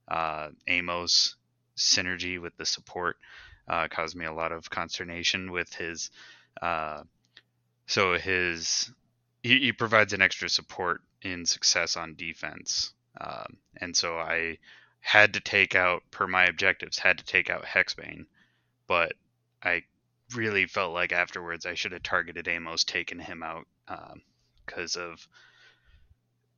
uh, Amos synergy with the support uh, caused me a lot of consternation with his. Uh, so his he, he, provides an extra support in success on defense, um, and so I had to take out per my objectives had to take out Hexbane, but I really felt like afterwards I should have targeted Amos, taken him out because um, of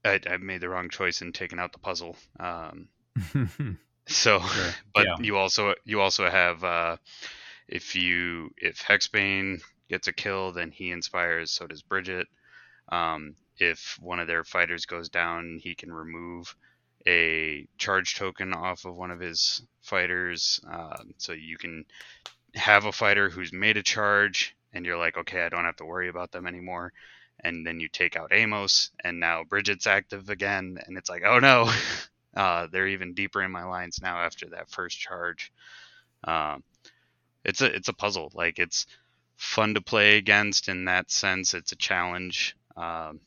I, I, made the wrong choice in taking out the puzzle. Um, So, sure. but yeah. you also you also have uh, if you if Hexbane gets a kill, then he inspires. So does Bridget. Um, if one of their fighters goes down, he can remove a charge token off of one of his fighters. Uh, so you can have a fighter who's made a charge, and you're like, okay, I don't have to worry about them anymore. And then you take out Amos, and now Bridget's active again, and it's like, oh no, Uh, they're even deeper in my lines now after that first charge. Um, it's a it's a puzzle. Like it's fun to play against in that sense. It's a challenge. Um,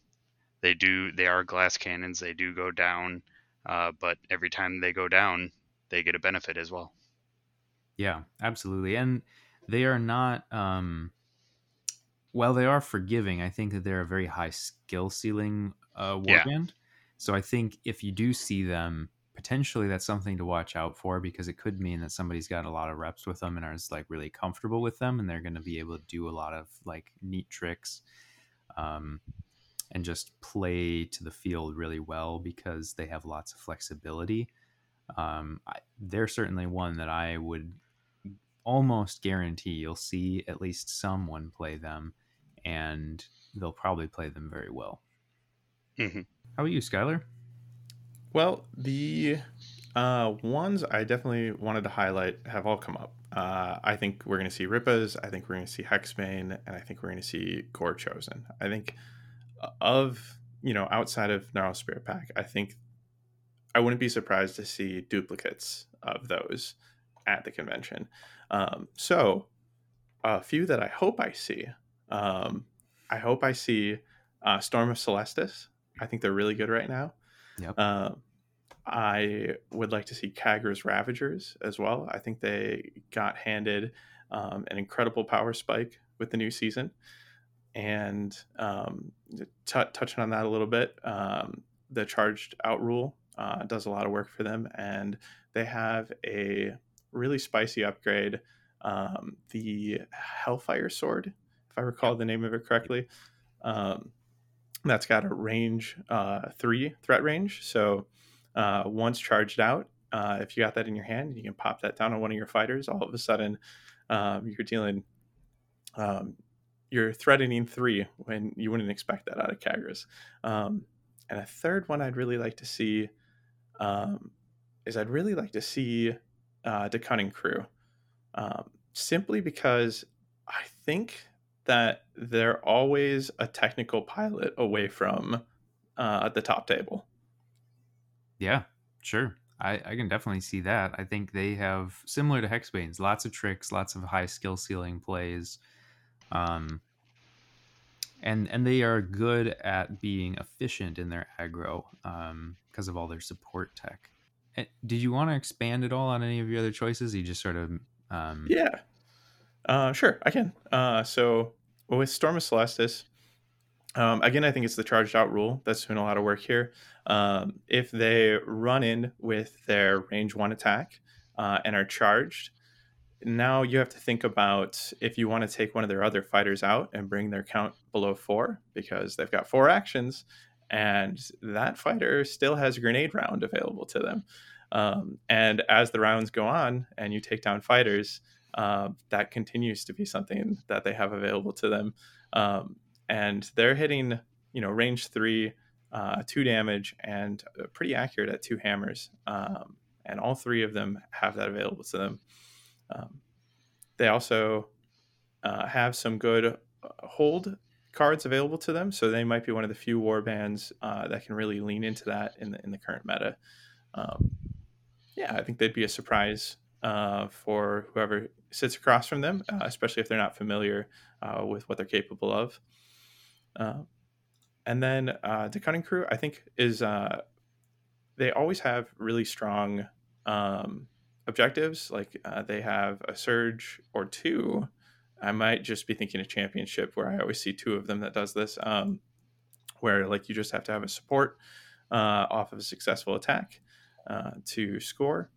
they do they are glass cannons. They do go down, uh, but every time they go down, they get a benefit as well. Yeah, absolutely, and they are not. Um, while they are forgiving, I think that they're a very high skill ceiling uh, warband. Yeah. So I think if you do see them, potentially that's something to watch out for because it could mean that somebody's got a lot of reps with them and is like really comfortable with them and they're going to be able to do a lot of like neat tricks um, and just play to the field really well because they have lots of flexibility. Um, I, they're certainly one that I would almost guarantee you'll see at least someone play them and they'll probably play them very well. Mm-hmm. How about you, Skylar? Well, the uh, ones I definitely wanted to highlight have all come up. Uh, I think we're going to see Rippas. I think we're going to see Hexbane, and I think we're going to see Gore Chosen. I think of you know outside of Gnarl Spirit Pack, I think I wouldn't be surprised to see duplicates of those at the convention. Um, so a few that I hope I see. Um, I hope I see uh, Storm of Celestis. I think they're really good right now. Yep. Uh, I would like to see Khagra's Ravagers as well. I think they got handed um, an incredible power spike with the new season. And um, t- touching on that a little bit, um, the charged out rule uh, does a lot of work for them. And they have a really spicy upgrade um, the Hellfire Sword, if I recall the name of it correctly. Um, that's got a range uh, three threat range. So uh, once charged out, uh, if you got that in your hand, you can pop that down on one of your fighters. All of a sudden, um, you're dealing, um, you're threatening three when you wouldn't expect that out of Khagra's. Um, and a third one I'd really like to see um, is I'd really like to see uh, the Cunning Crew, um, simply because I think that they're always a technical pilot away from uh, the top table. Yeah, sure. I, I can definitely see that. I think they have similar to Hexbanes, lots of tricks, lots of high skill ceiling plays. Um, and and they are good at being efficient in their aggro um, because of all their support tech. And did you want to expand at all on any of your other choices? You just sort of um, Yeah. Uh, sure, I can. Uh, so with Storm of Celestis, um, again, I think it's the charged out rule that's doing a lot of work here. Um, if they run in with their range one attack uh, and are charged, now you have to think about if you want to take one of their other fighters out and bring their count below four because they've got four actions and that fighter still has a grenade round available to them. Um, and as the rounds go on and you take down fighters, uh, that continues to be something that they have available to them. Um, and they're hitting, you know, range three, uh, two damage, and uh, pretty accurate at two hammers. Um, and all three of them have that available to them. Um, they also uh, have some good uh, hold cards available to them, so they might be one of the few war bands uh, that can really lean into that in the in the current meta. Um, yeah, I think they'd be a surprise uh, for whoever sits across from them, uh, especially if they're not familiar uh, with what they're capable of. Uh, and then uh, the cutting crew, I think, is uh, they always have really strong um, objectives. Like uh, they have a surge or two. I might just be thinking a championship where I always see two of them that does this, um, where like you just have to have a support uh, off of a successful attack uh, to score.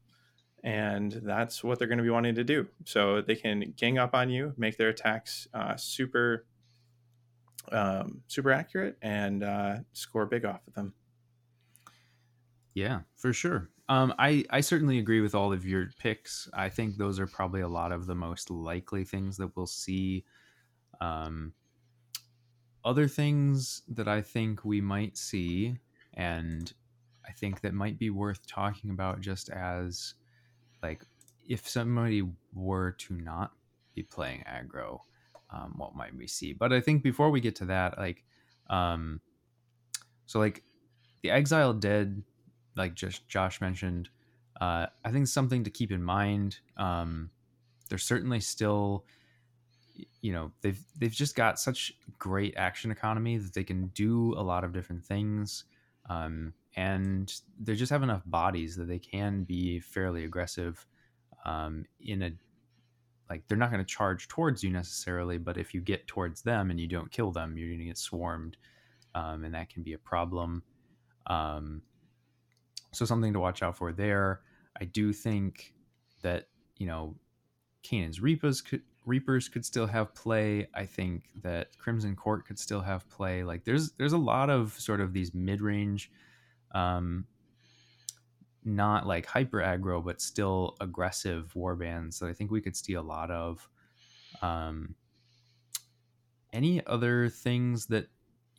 And that's what they're going to be wanting to do. So they can gang up on you, make their attacks uh, super, um, super accurate, and uh, score big off of them. Yeah, for sure. Um, I I certainly agree with all of your picks. I think those are probably a lot of the most likely things that we'll see. Um, other things that I think we might see, and I think that might be worth talking about, just as like if somebody were to not be playing aggro, um, what might we see? But I think before we get to that, like, um, so like the Exile dead like just Josh mentioned, uh, I think something to keep in mind. Um, they're certainly still, you know, they've they've just got such great action economy that they can do a lot of different things, um, and they just have enough bodies that they can be fairly aggressive. Um, in a like they're not going to charge towards you necessarily, but if you get towards them and you don't kill them, you're going to get swarmed, um, and that can be a problem. Um, so something to watch out for there. I do think that you know Kainan's Reapers could Reapers could still have play. I think that Crimson Court could still have play. Like there's there's a lot of sort of these mid range, um, not like hyper aggro, but still aggressive warbands that I think we could see a lot of. Um, any other things that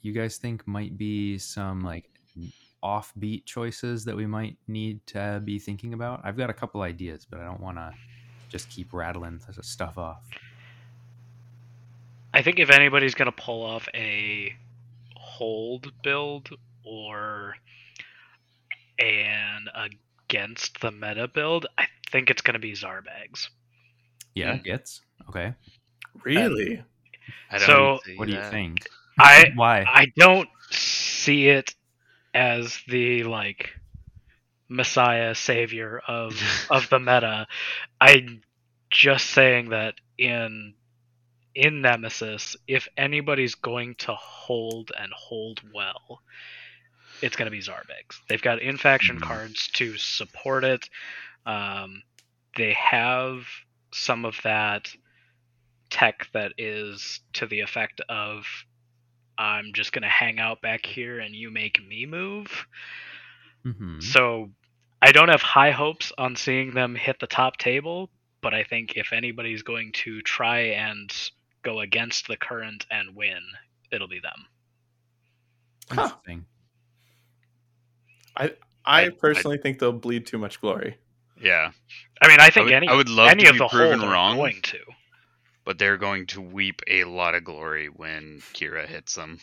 you guys think might be some like offbeat choices that we might need to be thinking about? I've got a couple ideas, but I don't want to just keep rattling this stuff off. I think if anybody's going to pull off a hold build or an against the meta build, I think it's going to be Zarbags. Yeah, hmm. gets okay. Really? I don't So- see What do you that. think? I Why? I don't see it as the like messiah savior of of the meta. I'm just saying that in in Nemesis, if anybody's going to hold and hold well, it's going to be Zarbag's. They've got in-faction Mhm. cards to support it. Um, they have some of that tech that is to the effect of I'm just going to hang out back here and you make me move. hmm So I don't have high hopes on seeing them hit the top table, but I think if anybody's going to try and go against the current and win, it'll be them. Huh. Interesting. I I- personally think they'll bleed too much glory. Yeah, I mean, I think would- any I would love any to of be the proven hold wrong. are going to. But they're going to weep a lot of glory when Kheira hits them.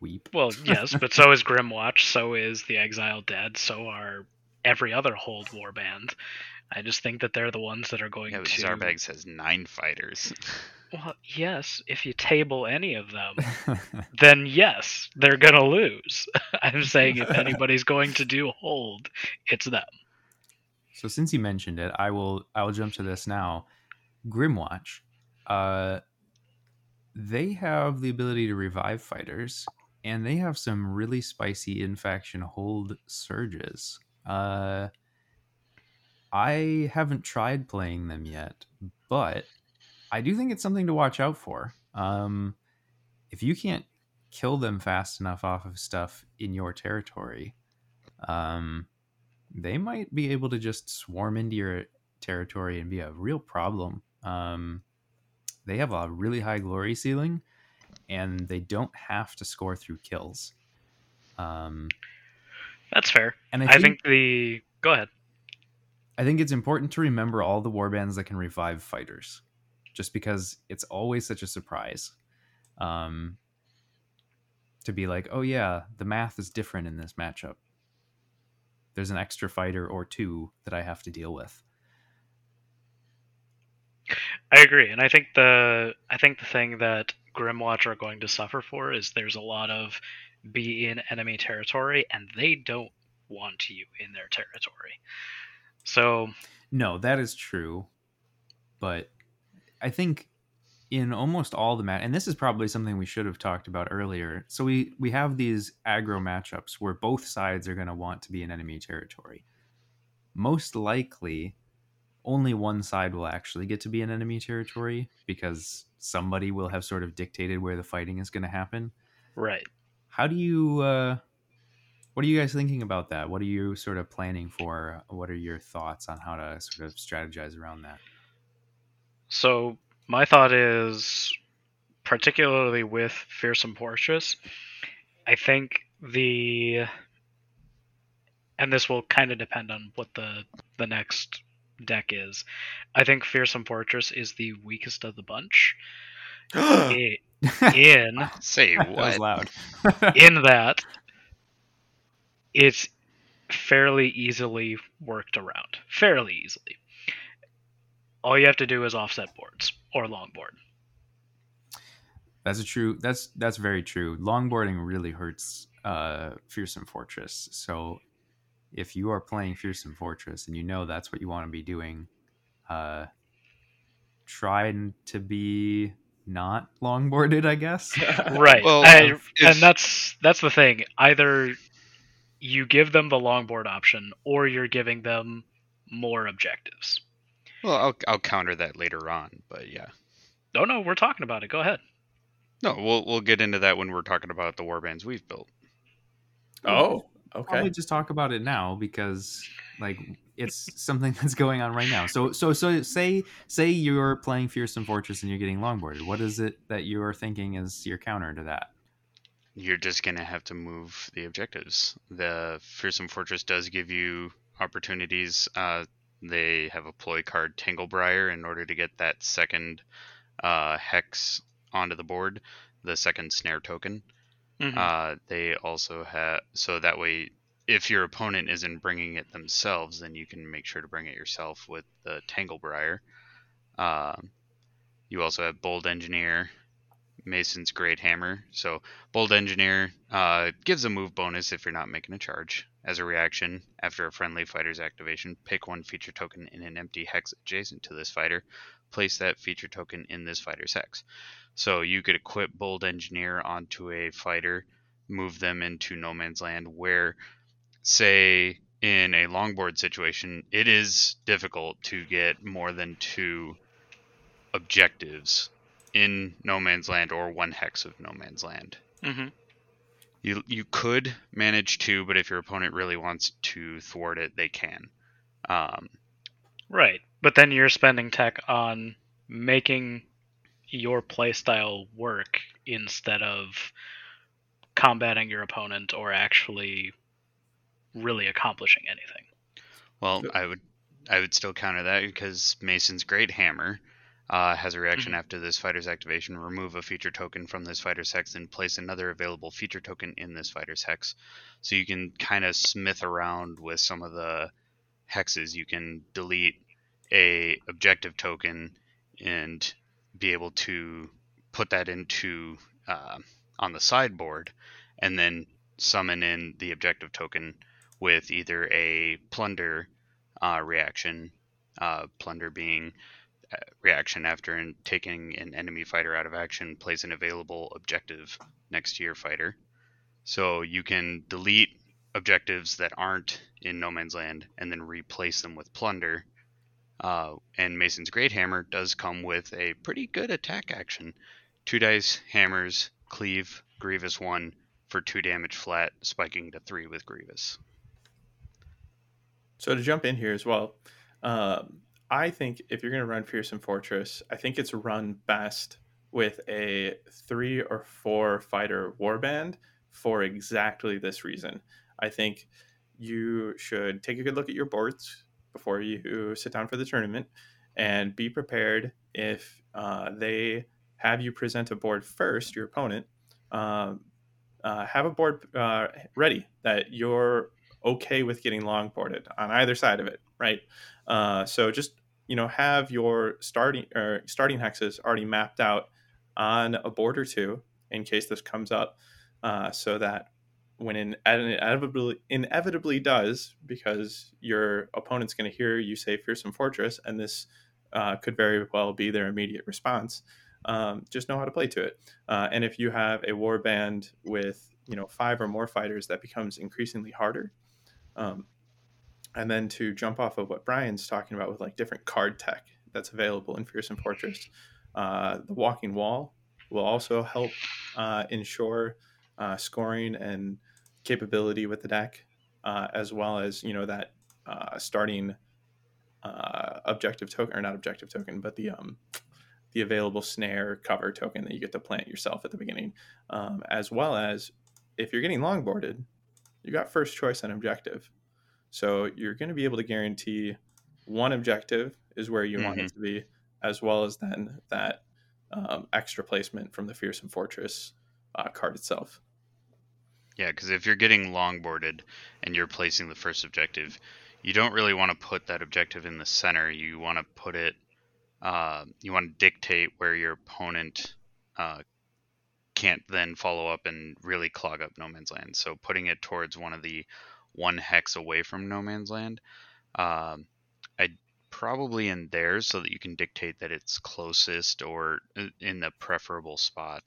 Weep. Well, yes, but so is Grymwatch, so is the Exiled Dead, so are every other hold warband. I just think that they're the ones that are going Yeah, but to. Zarbags has nine fighters. Well, yes, if you table any of them, then yes, they're gonna lose. I'm saying if anybody's going to do hold, it's them. so since you mentioned it, I will I will jump to this now. Grymwatch, uh, they have the ability to revive fighters, and they have some really spicy in faction hold surges. Uh, I haven't tried playing them yet, but I do think it's something to watch out for. Um, if you can't kill them fast enough off of stuff in your territory, um, they might be able to just swarm into your territory and be a real problem. Um, they have a really high glory ceiling, and they don't have to score through kills. Um, That's fair. and I I think, think the go ahead. I think it's important to remember all the warbands that can revive fighters, just because it's always such a surprise. Um, to be like, oh yeah, the math is different in this matchup. There's an extra fighter or two that I have to deal with. I agree, and I think the I think the thing that Grymwatch are going to suffer for is there's a lot of be in enemy territory, and they don't want you in their territory. So No, that is true. But I think in almost all the match, and this is probably something we should have talked about earlier. So we we have these aggro matchups where both sides are going to want to be in enemy territory. Most likely, only one side will actually get to be in enemy territory because somebody will have sort of dictated where the fighting is going to happen. right, How do you? Uh, what are you guys thinking about that? What are you sort of planning for? What are your thoughts on how to sort of strategize around that? So my thought is, particularly with Fearsome Fortress, I think the, and this will kind of depend on what the the next deck is. I think Fearsome Fortress is the weakest of the bunch. I- in Say that was what? loud. in that it's fairly easily worked around. Fairly easily. All you have to do is offset boards or longboard. That's a true. That's that's very true. Longboarding really hurts uh, Fearsome Fortress. So if you are playing Fearsome Fortress and you know that's what you want to be doing, uh, try to be not longboarded. I guess. right Well, I- if- and that's that's the thing either you give them the longboard option or you're giving them more objectives Well, I'll I'll counter that later on, but yeah. oh no we're talking about it go ahead No, we'll we'll get into that when we're talking about the warbands we've built. Oh, okay. Probably just talk about it now because like it's something that's going on right now. So so so say say you're playing Fearsome Fortress and you're getting longboarded. What is it that you're thinking is your counter to that? You're just gonna have to move the objectives. The Fearsome Fortress does give you opportunities. Uh, they have a ploy card, Tanglebriar, in order to get that second uh, hex onto the board, the second snare token. Mhm. Uh, they also have so that way, if your opponent isn't bringing it themselves, then you can make sure to bring it yourself with the Tanglebriar. Um, you also have Bold Engineer, Mason's Great Hammer. So Bold Engineer uh, gives a move bonus if you're not making a charge. As a reaction, after a friendly fighter's activation, pick one feature token in an empty hex adjacent to this fighter. Place that feature token in this fighter's hex. So you could equip Bold Engineer onto a fighter, move them into no man's land where, say, in a longboard situation, it is difficult to get more than two objectives in no man's land or one hex of no man's land. Mhm. You you could manage two, but if your opponent really wants to thwart it, they can. Um, Right. But then you're spending tech on making your playstyle work instead of combating your opponent or actually really accomplishing anything. Well, I would I would still counter that because Mason's great hammer uh, has a reaction after this fighter's activation. Remove a feature token from this fighter's hex and place another available feature token in this fighter's hex. So you can kind of smith around with some of the hexes. You can delete a objective token and be able to put that into uh, on the sideboard, and then summon in the objective token with either a plunder uh, reaction, uh, plunder being uh, reaction after in taking an enemy fighter out of action, plays an available objective next to your fighter. So you can delete objectives that aren't in No Man's Land and then replace them with plunder. Uh, and Mason's Great Hammer does come with a pretty good attack action. Two dice, hammers, cleave, Grievous 1 for 2 damage flat, spiking to 3 with Grievous. So to jump in here as well, um, I think if you're going to run Fearsome Fortress, I think it's run best with a three or four fighter warband for exactly this reason. I think you should take a good look at your boards before you sit down for the tournament and be prepared if uh, they have you present a board first, your opponent. Um, uh, have a board uh, ready that you're okay with getting long longboarded on either side of it, right? Uh, so just you know have your starting or starting hexes already mapped out on a board or two in case this comes up, uh, so that when it inevitably inevitably does, because your opponent's going to hear you say "fearsome fortress," and this uh, could very well be their immediate response. Um, just know how to play to it. Uh, and if you have a war band with you know five or more fighters, that becomes increasingly harder. Um, and then to jump off of what Brian's talking about with like different card tech that's available in Fearsome Fortress, uh, the Walking Wall will also help uh, ensure uh, scoring and capability with the deck, uh, as well as you know that uh, starting uh, objective token or not objective token, but the um, the available snare cover token that you get to plant yourself at the beginning, um, as well as if you're getting longboarded, you got first choice on objective. So you're going to be able to guarantee one objective is where you mm-hmm. want it mm-hmm. to be, as well as then that um, extra placement from the Fearsome Fortress uh, card itself. Yeah, because if you're getting longboarded and you're placing the first objective, you don't really want to put that objective in the center. You want to put it, uh, you want to dictate where your opponent uh, can't then follow up and really clog up no man's land. So putting it towards one of the one hex away from no man's land, um, I probably in there so that you can dictate that it's closest or uh, in the preferable spot.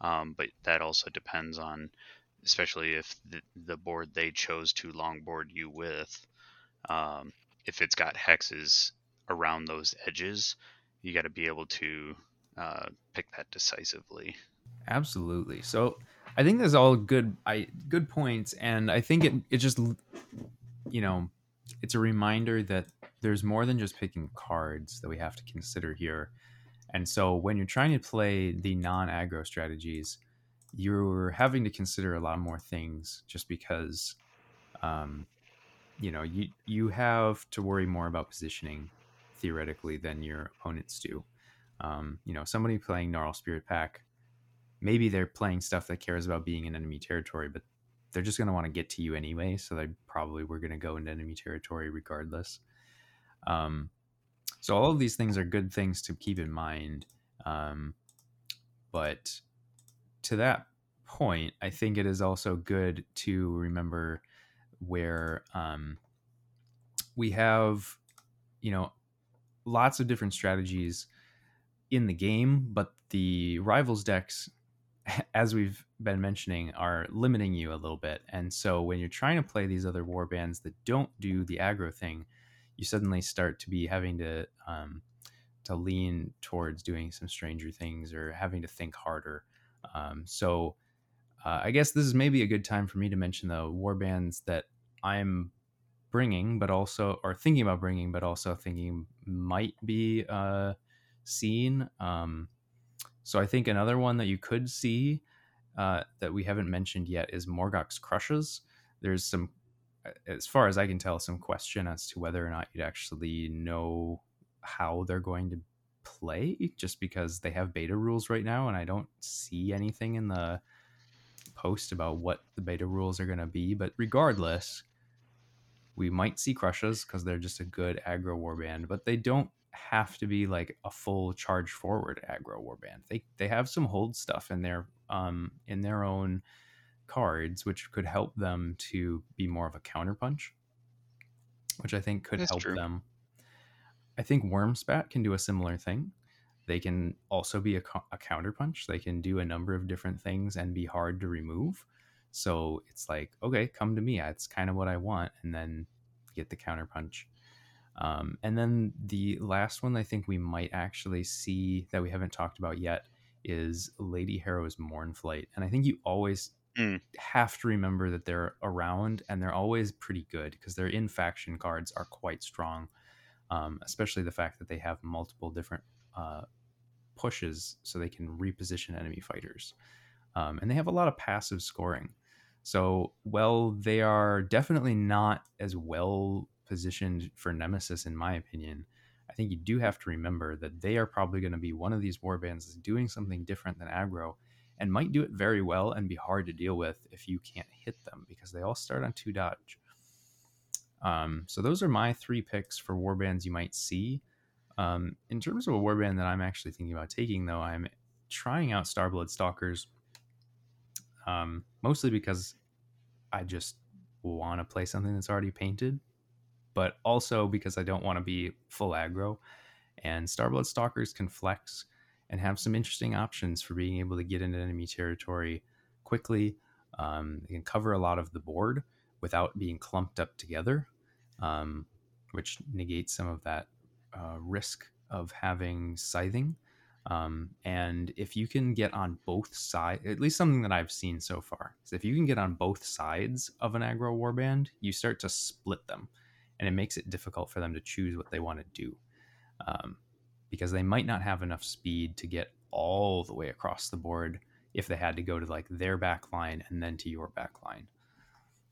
Um, but that also depends on, especially if the, the board they chose to longboard you with, um, if it's got hexes around those edges, you got to be able to uh, pick that decisively. Absolutely. So I think there's all good I good points and I think it it just you know, it's a reminder that there's more than just picking cards that we have to consider here. And so when you're trying to play the non-aggro strategies, you're having to consider a lot more things just because um you know, you you have to worry more about positioning theoretically than your opponents do. Um, you know, somebody playing Gnarl Spirit Pack maybe they're playing stuff that cares about being in enemy territory, but they're just going to want to get to you anyway. So they probably were going to go into enemy territory regardless. Um, so all of these things are good things to keep in mind. Um, but to that point, I think it is also good to remember where um, we have, you know, lots of different strategies in the game, but the rivals decks as we've been mentioning, are limiting you a little bit. And so when you're trying to play these other war bands that don't do the aggro thing, you suddenly start to be having to um, to lean towards doing some stranger things or having to think harder. Um, so uh, I guess this is maybe a good time for me to mention the war bands that I'm bringing, but also or thinking about bringing, but also thinking might be uh, seen. Um, so I think another one that you could see uh, that we haven't mentioned yet is Morgok's Krushas. There's some, as far as I can tell, some question as to whether or not you'd actually know how they're going to play just because they have beta rules right now and I don't see anything in the post about what the beta rules are going to be. But regardless, we might see Krushas because they're just a good aggro warband, but they don't have to be like a full charge forward aggro warband. They they have some hold stuff in their um in their own cards which could help them to be more of a counterpunch, which I think could That's help true. them. I think Wurmspat can do a similar thing. They can also be a, a counterpunch. They can do a number of different things and be hard to remove. So it's like, okay, come to me. That's kind of what I want, and then get the counterpunch. Um, and then the last one I think we might actually see that we haven't talked about yet is Lady Harrow's Mournflight. And I think you always Mm. have to remember that they're around and they're always pretty good because their in faction cards are quite strong. Um, especially the fact that they have multiple different uh, pushes so they can reposition enemy fighters. Um, and they have a lot of passive scoring. So, well, they are definitely not as well positioned for Nemesis, in my opinion. I think you do have to remember that they are probably going to be one of these warbands that's doing something different than aggro and might do it very well and be hard to deal with if you can't hit them because they all start on two dodge. Um, so those are my three picks for warbands you might see. Um, in terms of a warband that I'm actually thinking about taking, though, I'm trying out Starblood Stalkers, um, mostly because I just want to play something that's already painted, but also because I don't want to be full aggro. And Starblood Stalkers can flex and have some interesting options for being able to get into enemy territory quickly. Um, they can cover a lot of the board without being clumped up together, um, which negates some of that uh, risk of having scything. Um, and if you can get on both sides, at least something that I've seen so far, is if you can get on both sides of an aggro warband, you start to split them, and it makes it difficult for them to choose what they want to do, um, because they might not have enough speed to get all the way across the board if they had to go to like their back line and then to your back line.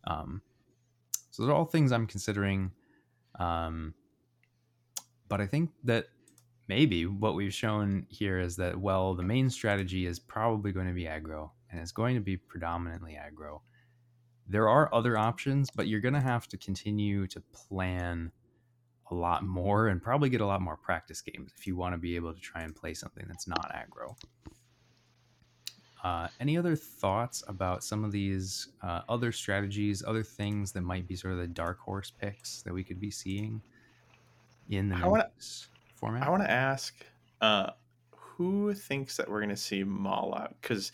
Um, so those are all things I'm considering. Um, but I think that maybe what we've shown here is that well the main strategy is probably going to be aggro and it's going to be predominantly aggro there are other options but you're going to have to continue to plan a lot more and probably get a lot more practice games if you want to be able to try and play something that's not aggro uh, any other thoughts about some of these uh, other strategies other things that might be sort of the dark horse picks that we could be seeing in the I wanna- format I want to ask, uh, who thinks that we're going to see Mollog? Because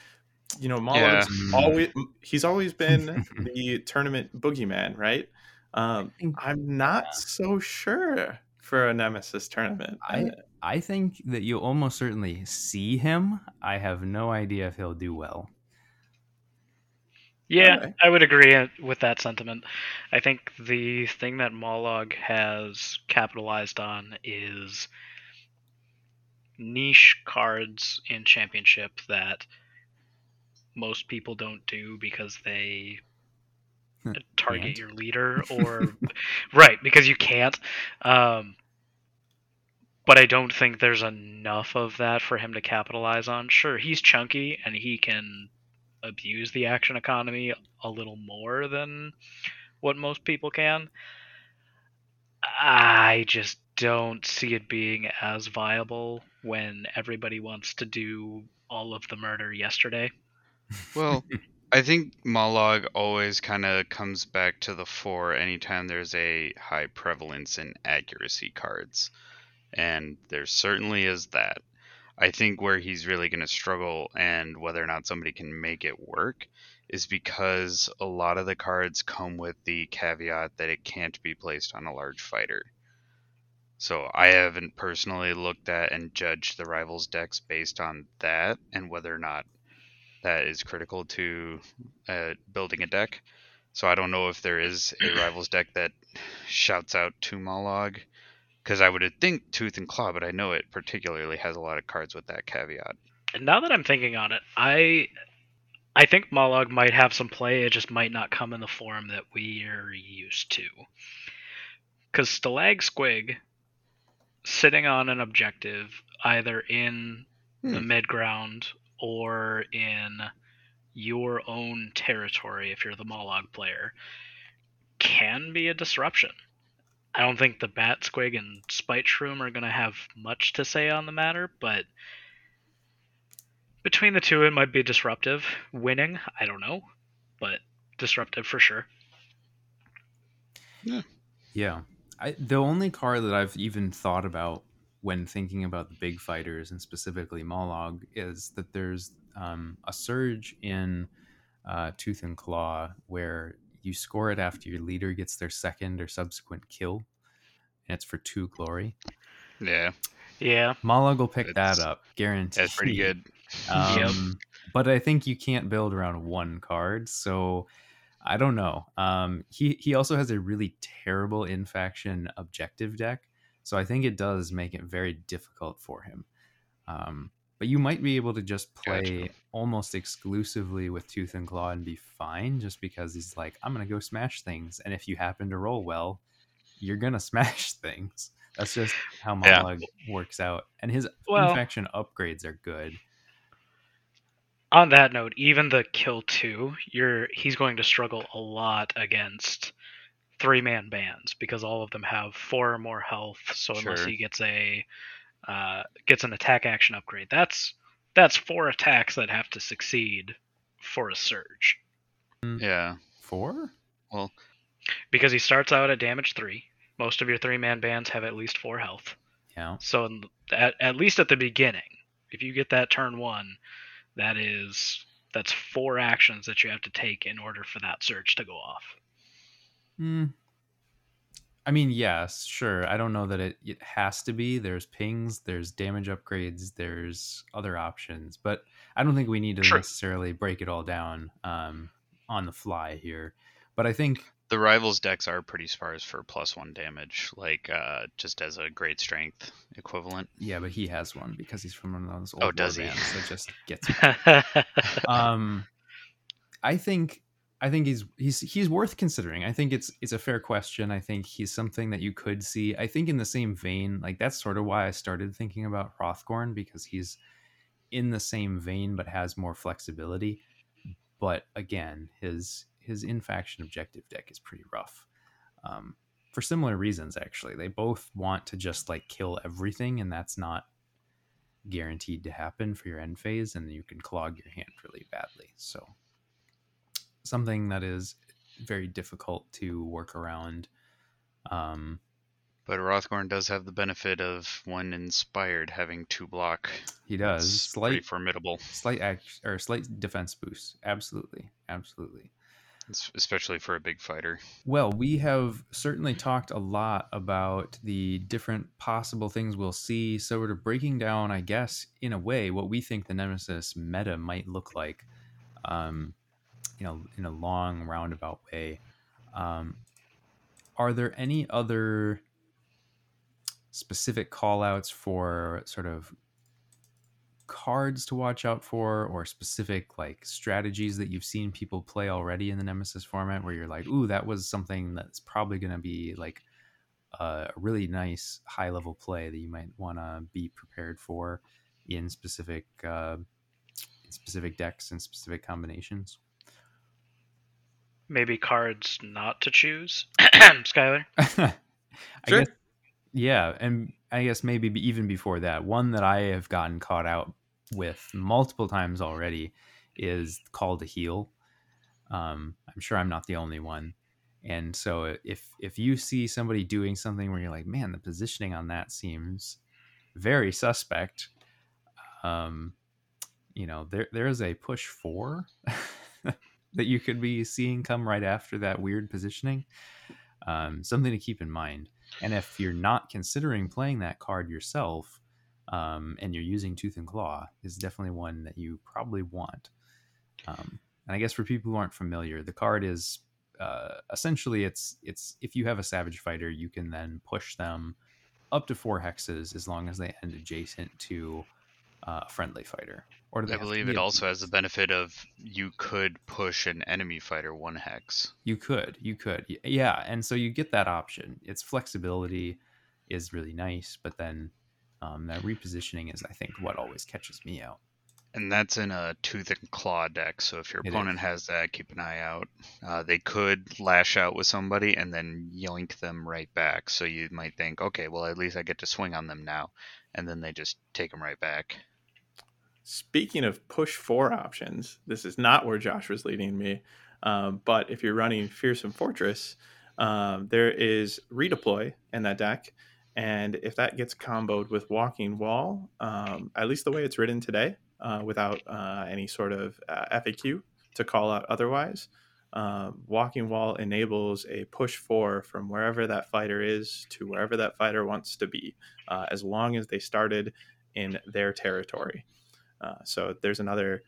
you know Mollog's Yeah. always he's always been the tournament boogeyman, right? Um, I'm not so sure for a Nemesis tournament. I I think that you'll almost certainly see him. I have no idea if he'll do well. Yeah, Okay. I would agree with that sentiment. I think the thing that Mollog has capitalized on is niche cards in Championship that most people don't do because they target Can't. your leader or right because you can't. Um, but I don't think there's enough of that for him to capitalize on. Sure, he's chunky and he can abuse the action economy a little more than what most people can. I just don't see it being as viable when everybody wants to do all of the murder yesterday. Well, I think Mollog always kind of comes back to the fore anytime there's a high prevalence in accuracy cards. And there certainly is that. I think where he's really going to struggle and whether or not somebody can make it work is because a lot of the cards come with the caveat that it can't be placed on a large fighter. So I haven't personally looked at and judged the rivals decks based on that and whether or not that is critical to uh, building a deck. So I don't know if there is a rivals deck that shouts out to Mollog, because I would think Tooth and Claw, but I know it particularly has a lot of cards with that caveat. And now that I'm thinking on it, I I think Mollog might have some play. It just might not come in the form that we're used to. Because Stalag Squig sitting on an objective either in the Hmm. mid ground or in your own territory if you're the Mollog player can be a disruption. I don't think the Bat Squig and Spite Shroom are going to have much to say on the matter, but between the two, it might be disruptive. Winning, I don't know, but disruptive for sure. Yeah. I, the only card that I've even thought about when thinking about the big fighters and specifically Mollog is that there's um, a surge in uh, Tooth and Claw where you score it after your leader gets their second or subsequent kill, and it's for two glory. Yeah, Yeah, Mollog will pick That's- that up, guaranteed. that's pretty good. Um, Yep. But I think you can't build around one card, so I don't know. Um, he he also has a really terrible infaction objective deck, so I think it does make it very difficult for him. Um, but you might be able to just play Gotcha. almost exclusively with Tooth and Claw and be fine, just because he's like, I'm gonna go smash things, and if you happen to roll well, you're gonna smash things. That's just how Yeah. Works out, and his Well- infaction upgrades are good. on that note, even the kill two, you're he's going to struggle a lot against three man bands because all of them have four or more health. So unless he gets a uh, gets an attack action upgrade, that's that's four attacks that have to succeed for a surge Yeah. Four? Well, because he starts out at damage three. Most of your three man bands have at least four health. Yeah. So in, at at least at the beginning, if you get that turn one, that is that's four actions that you have to take in order for that surge to go off. Hmm. I mean, yes, sure. I don't know that it, it has to be. There's pings, there's damage upgrades, there's other options, but I don't think we need to True. necessarily break it all down um, on the fly here. But I think, The rivals decks are pretty sparse for plus one damage, like uh, just as a great strength equivalent. yeah, but he has one because he's from one of those old Oh, does he? bands that just gets. um, I think I think he's he's he's worth considering. I think it's it's a fair question. I think he's something that you could see. I think in the same vein, like that's sort of why I started thinking about Hrothgorn because he's in the same vein but has more flexibility. But again, his his infaction objective deck is pretty rough. Um, for similar reasons, actually. They both want to just like kill everything, and that's not guaranteed to happen for your end phase, and you can clog your hand really badly. So something that is very difficult to work around. Um, But Hrothgorn does have the benefit of one inspired having two block. he does It's pretty formidable, slight act or slight defense boost. Absolutely, absolutely. es- especially for a big fighter. Well, we have certainly talked a lot about the different possible things we'll see. So, sort of breaking down, I guess, in a way, what we think the Nemesis meta might look like, um, you know, in a long roundabout way. Um, are there any other specific call outs for sort of cards to watch out for or specific like strategies that you've seen people play already in the nemesis format where you're like ooh that was something that's probably going to be like a really nice high level play that you might want to be prepared for in specific uh, in specific decks and specific combinations Maybe cards not to choose. Skylar. Sure. guess, yeah, and I guess maybe even before that, one that I have gotten caught out with multiple times already is Call to Heel. Um, I'm sure I'm not the only one. And so if if you see somebody doing something where you're like, man, the positioning on that seems very suspect, um, you know, there there is a push four that you could be seeing come right after that weird positioning. Um, something to keep in mind. And if you're not considering playing that card yourself, um, and you're using Tooth and Claw, is definitely one that you probably want. Um, and I guess for people who aren't familiar, the card is uh, essentially it's it's if you have a Savage Fighter, you can then push them up to four hexes as long as they end adjacent to uh, a friendly fighter. Or I believe it also has the benefit of you could push an enemy fighter one hex. You could, you could, yeah, and so you get that option. It's flexibility. is really nice, but then um, that repositioning is, I think, what always catches me out. And that's in a tooth and claw deck. So if your It opponent is. has that, keep an eye out. Uh, they could lash out with somebody and then yoink them right back. So you might think, okay, well at least I get to swing on them now, and then they just take them right back. Speaking of push four options, this is not where Josh was leading me. Um, but if you're running Fearsome Fortress, um, there is redeploy in that deck. And if that gets comboed with Walking Wall, um, at least the way it's written today, uh, without uh, any sort of uh, FAQ to call out otherwise, um, Walking Wall enables a push four from wherever that fighter is to wherever that fighter wants to be, uh, as long as they started in their territory. Uh, so there's another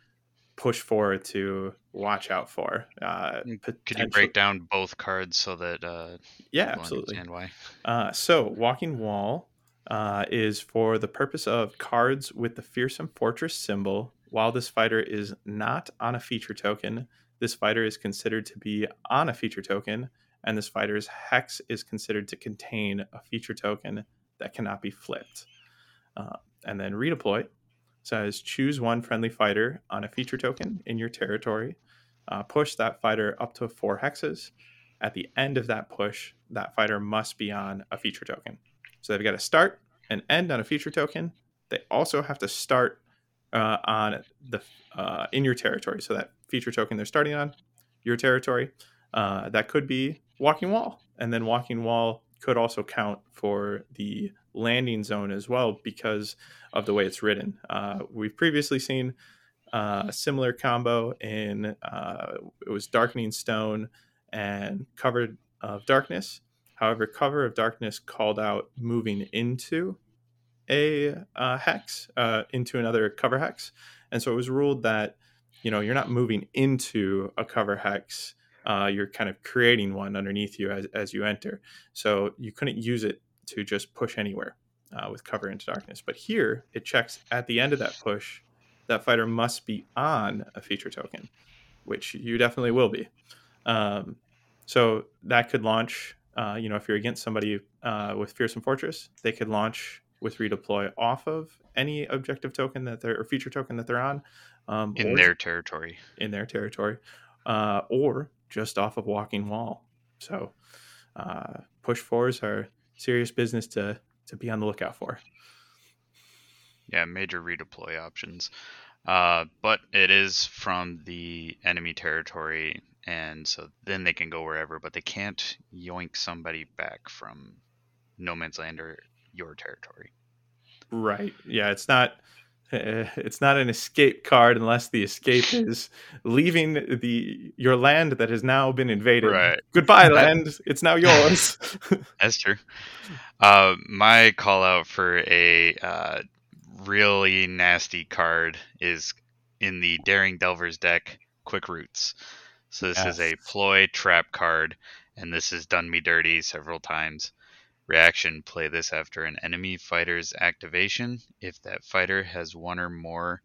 push forward to watch out for. Uh, Mm, Could you break down both cards so that uh, Yeah, absolutely. understand why? Uh, so, Walking Wall uh, is for the purpose of cards with the Fearsome Fortress symbol. While this fighter is not on a feature token, this fighter is considered to be on a feature token, and this fighter's hex is considered to contain a feature token that cannot be flipped. Uh, and then redeploy says choose one friendly fighter on a feature token in your territory, uh, push that fighter up to four hexes. At the end of that push, that fighter must be on a feature token. So they've got to start and end on a feature token. They also have to start uh, on the uh, in your territory. So that feature token they're starting on, your territory, uh, that could be Walking Wall, and then Walking Wall could also count for the landing zone as well because of the way it's written. Uh, we've previously seen uh, a similar combo in uh, it was Darkening Stone and Covered of Darkness. However, Cover of Darkness called out moving into a uh, hex, uh, into another cover hex, and so it was ruled that you know you're not moving into a cover hex. Uh, you're kind of creating one underneath you as, as you enter. So you couldn't use it to just push anywhere uh, with cover into darkness. But here it checks at the end of that push, that fighter must be on a feature token, which you definitely will be. Um, so that could launch. Uh, you know, if you're against somebody uh, with Fearsome Fortress, they could launch with redeploy off of any objective token that they're or feature token that they're on um, In their territory. in their territory, uh, or just off of Walking Wall. So uh, push fours are serious business to to be on the lookout for. Yeah, major redeploy options. Uh, but it is from the enemy territory, and so then they can go wherever, but they can't yoink somebody back from no man's land or your territory. Right. Yeah, it's not it's not an escape card unless the escape is leaving the your land that has now been invaded. Right. Goodbye, That- land. It's now yours. That's true. Uh, my call out for a uh, really nasty card is in the Daring Delvers deck, Quick Roots. So this is a ploy trap card, and this has done me dirty several times. Reaction: Play this after an enemy fighter's activation. If that fighter has one or more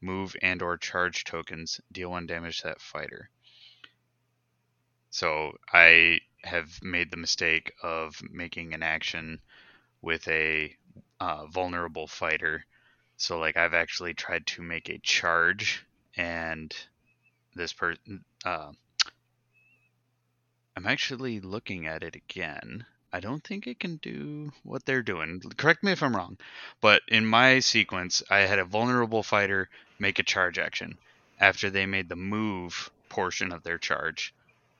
move and or charge tokens, deal one damage to that fighter. So I have made the mistake of making an action with a uh, vulnerable fighter. So like I've actually tried to make a charge, and this person, uh, I'm actually looking at it again. I don't think it can do what they're doing. Correct me if I'm wrong, but in my sequence, I had a vulnerable fighter make a charge action. After they made the move portion of their charge,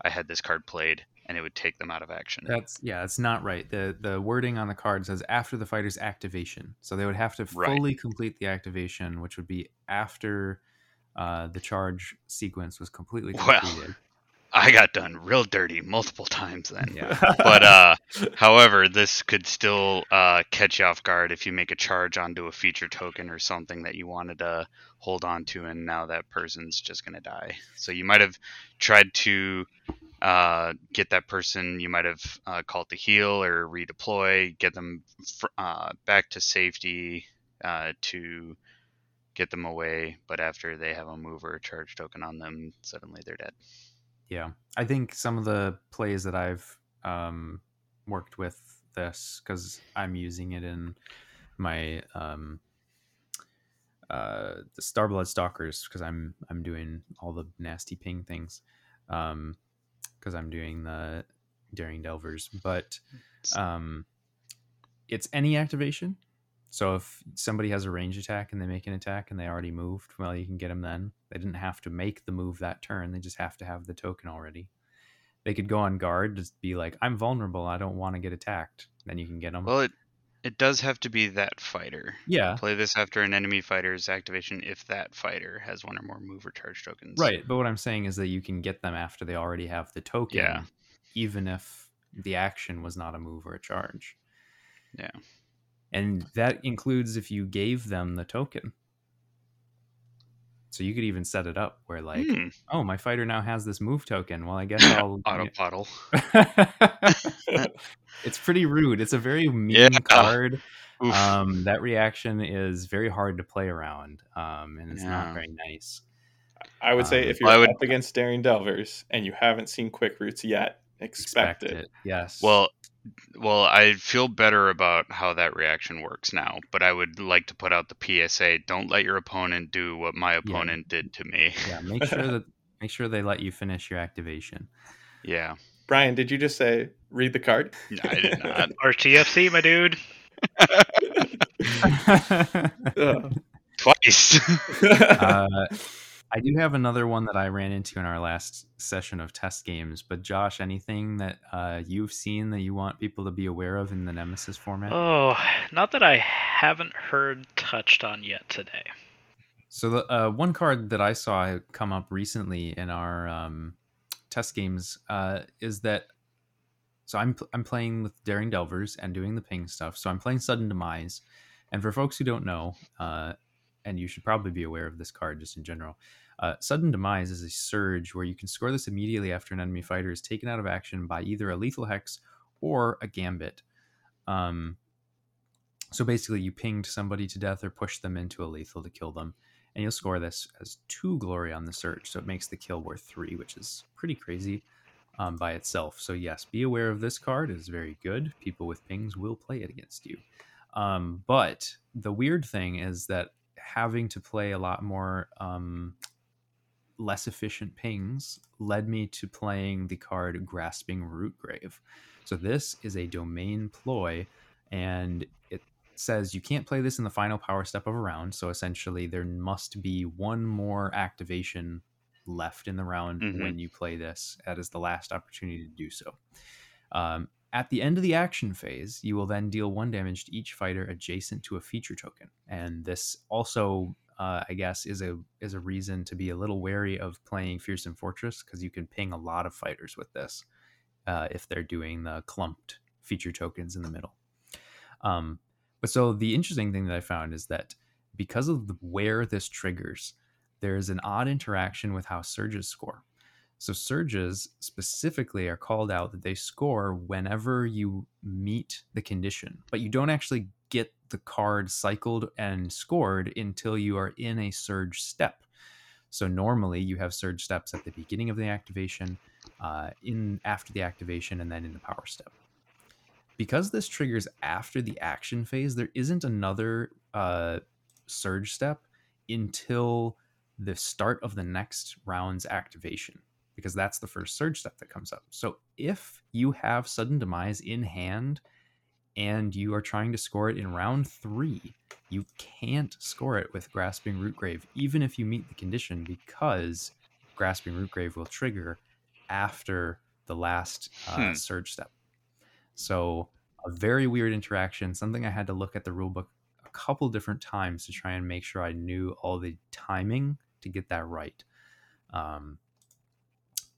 I had this card played, and it would take them out of action. That's yeah, it's not right. the The wording on the card says after the fighter's activation, so they would have to Right. fully complete the activation, which would be after uh, the charge sequence was completely Well, completed. I got done real dirty multiple times then. yeah, but uh however this could still uh catch you off guard if you make a charge onto a feature token or something that you wanted to hold on to and now that person's just going to die. So you might have tried to uh get that person you might have uh, called to heel or redeploy get them fr- uh back to safety uh to get them away but after they have a move or a charge token on them suddenly they're dead yeah. I think some of the plays that I've um, worked with this because I'm using it in my um uh the Starblood Stalkers because I'm I'm doing all the nasty ping things. Um because I'm doing the Daring Delvers, but um it's any activation. So if somebody has a range attack and they make an attack and they already moved, well, you can get them then. They didn't have to make the move that turn; they just have to have the token already. They could go on guard, just be like, "I'm vulnerable. I don't want to get attacked." Then you can get them. Well, it it does have to be that fighter. yeah, Play this after an enemy fighter's activation if that fighter has one or more move or charge tokens. right. But what I'm saying is that you can get them after they already have the token, Yeah. even if the action was not a move or a charge. Yeah. And that includes if you gave them the token. So you could even set it up where, like, Hmm, oh, my fighter now has this move token. Well, I guess I'll. auto pottle. it's pretty rude. It's a very mean Yeah. card. Um, that reaction is very hard to play around, um, and it's not very nice. I would say Um, if you're I would- up against Daring Delvers and you haven't seen Quick Roots yet, expect, it. Yes. Well, well, I feel better about how that reaction works now, but I would like to put out the PSA: don't let your opponent do what my opponent did to me. yeah. Make sure that make sure they let you finish your activation. yeah, Brian, did you just say read the card? No, I did not. RTFC, my dude. Ugh. Twice. uh, I do have another one that I ran into in our last session of test games. But Josh, anything that uh, you've seen that you want people to be aware of in the Nemesis format? Oh, not that I haven't heard touched on yet today. So the uh, one card that I saw come up recently in our um, test games uh, is that. So I'm I'm playing with Daring Delvers and doing the ping stuff. So I'm playing Sudden Demise, and for folks who don't know, uh, and you should probably be aware of this card just in general. Uh, Sudden Demise is a surge where you can score this immediately after an enemy fighter is taken out of action by either a lethal hex or a gambit. Um, so basically, you pinged somebody to death or pushed them into a lethal to kill them and you'll score this as two glory on the surge, so it makes the kill worth three, which is pretty crazy um, by itself. So yes, be aware of this card; it is very good. People with pings will play it against you. Um, but the weird thing is that having to play a lot more um, less efficient pings led me to playing the card Grasping Root Grave. So this is a domain ploy, and it says you can't play this in the final power step of a round. So essentially, there must be one more activation left in the round Mhm. when you play this. That is the last opportunity to do so. Um, at the end of the action phase, you will then deal one damage to each fighter adjacent to a feature token, and this also, uh, I guess, is a is a reason to be a little wary of playing Fearsome Fortress because you can ping a lot of fighters with this uh, if they're doing the clumped feature tokens in the middle. Um, but so the interesting thing that I found is that because of the, where this triggers, there's an odd interaction with how surges score. So surges specifically are called out that they score whenever you meet the condition, but you don't actually get the card cycled and scored until you are in a surge step. So normally you have surge steps at the beginning of the activation, uh, in after the activation, and then in the power step. Because this triggers after the action phase, there isn't another uh, surge step until the start of the next round's activation because that's the first surge step that comes up. So if you have sudden demise in hand and you are trying to score it in round three, you can't score it with grasping root grave, even if you meet the condition, because grasping root grave will trigger after the last uh, Hmm. surge step. So a very weird interaction, something I had to look at the rulebook a couple different times to try and make sure I knew all the timing to get that right. Um,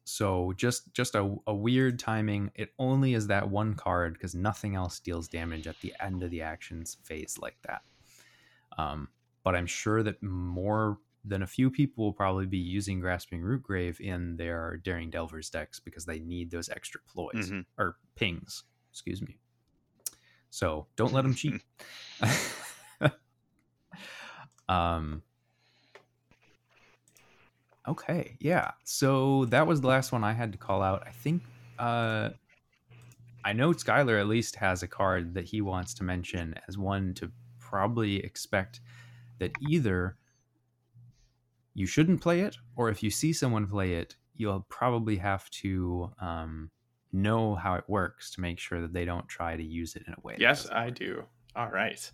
so just just a, a weird timing. It only is that one card because nothing else deals damage at the end of the actions phase like that. Um, but I'm sure that more than a few people will probably be using Grasping Root Grave in their Daring Delvers decks because they need those extra ploys Mhm. or pings. Excuse me. So don't let them cheat. um. Okay, yeah. So that was the last one I had to call out. I think uh, I know Skylar at least has a card that he wants to mention as one to probably expect that either you shouldn't play it, or if you see someone play it, you'll probably have to um, know how it works to make sure that they don't try to use it in a way. Yes, I work. do. All right.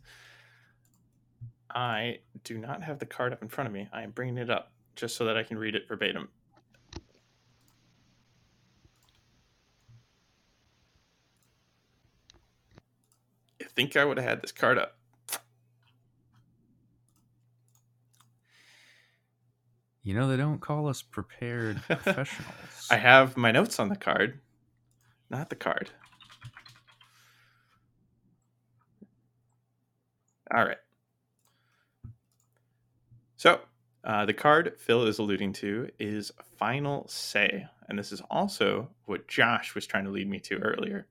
I do not have the card up in front of me. I am bringing it up just so that I can read it verbatim. I think I would have had this card up. You know, they don't call us prepared professionals. I have my notes on the card, not the card. All right. So, uh, the card Phil is alluding to is Final Say. And this is also what Josh was trying to lead me to earlier.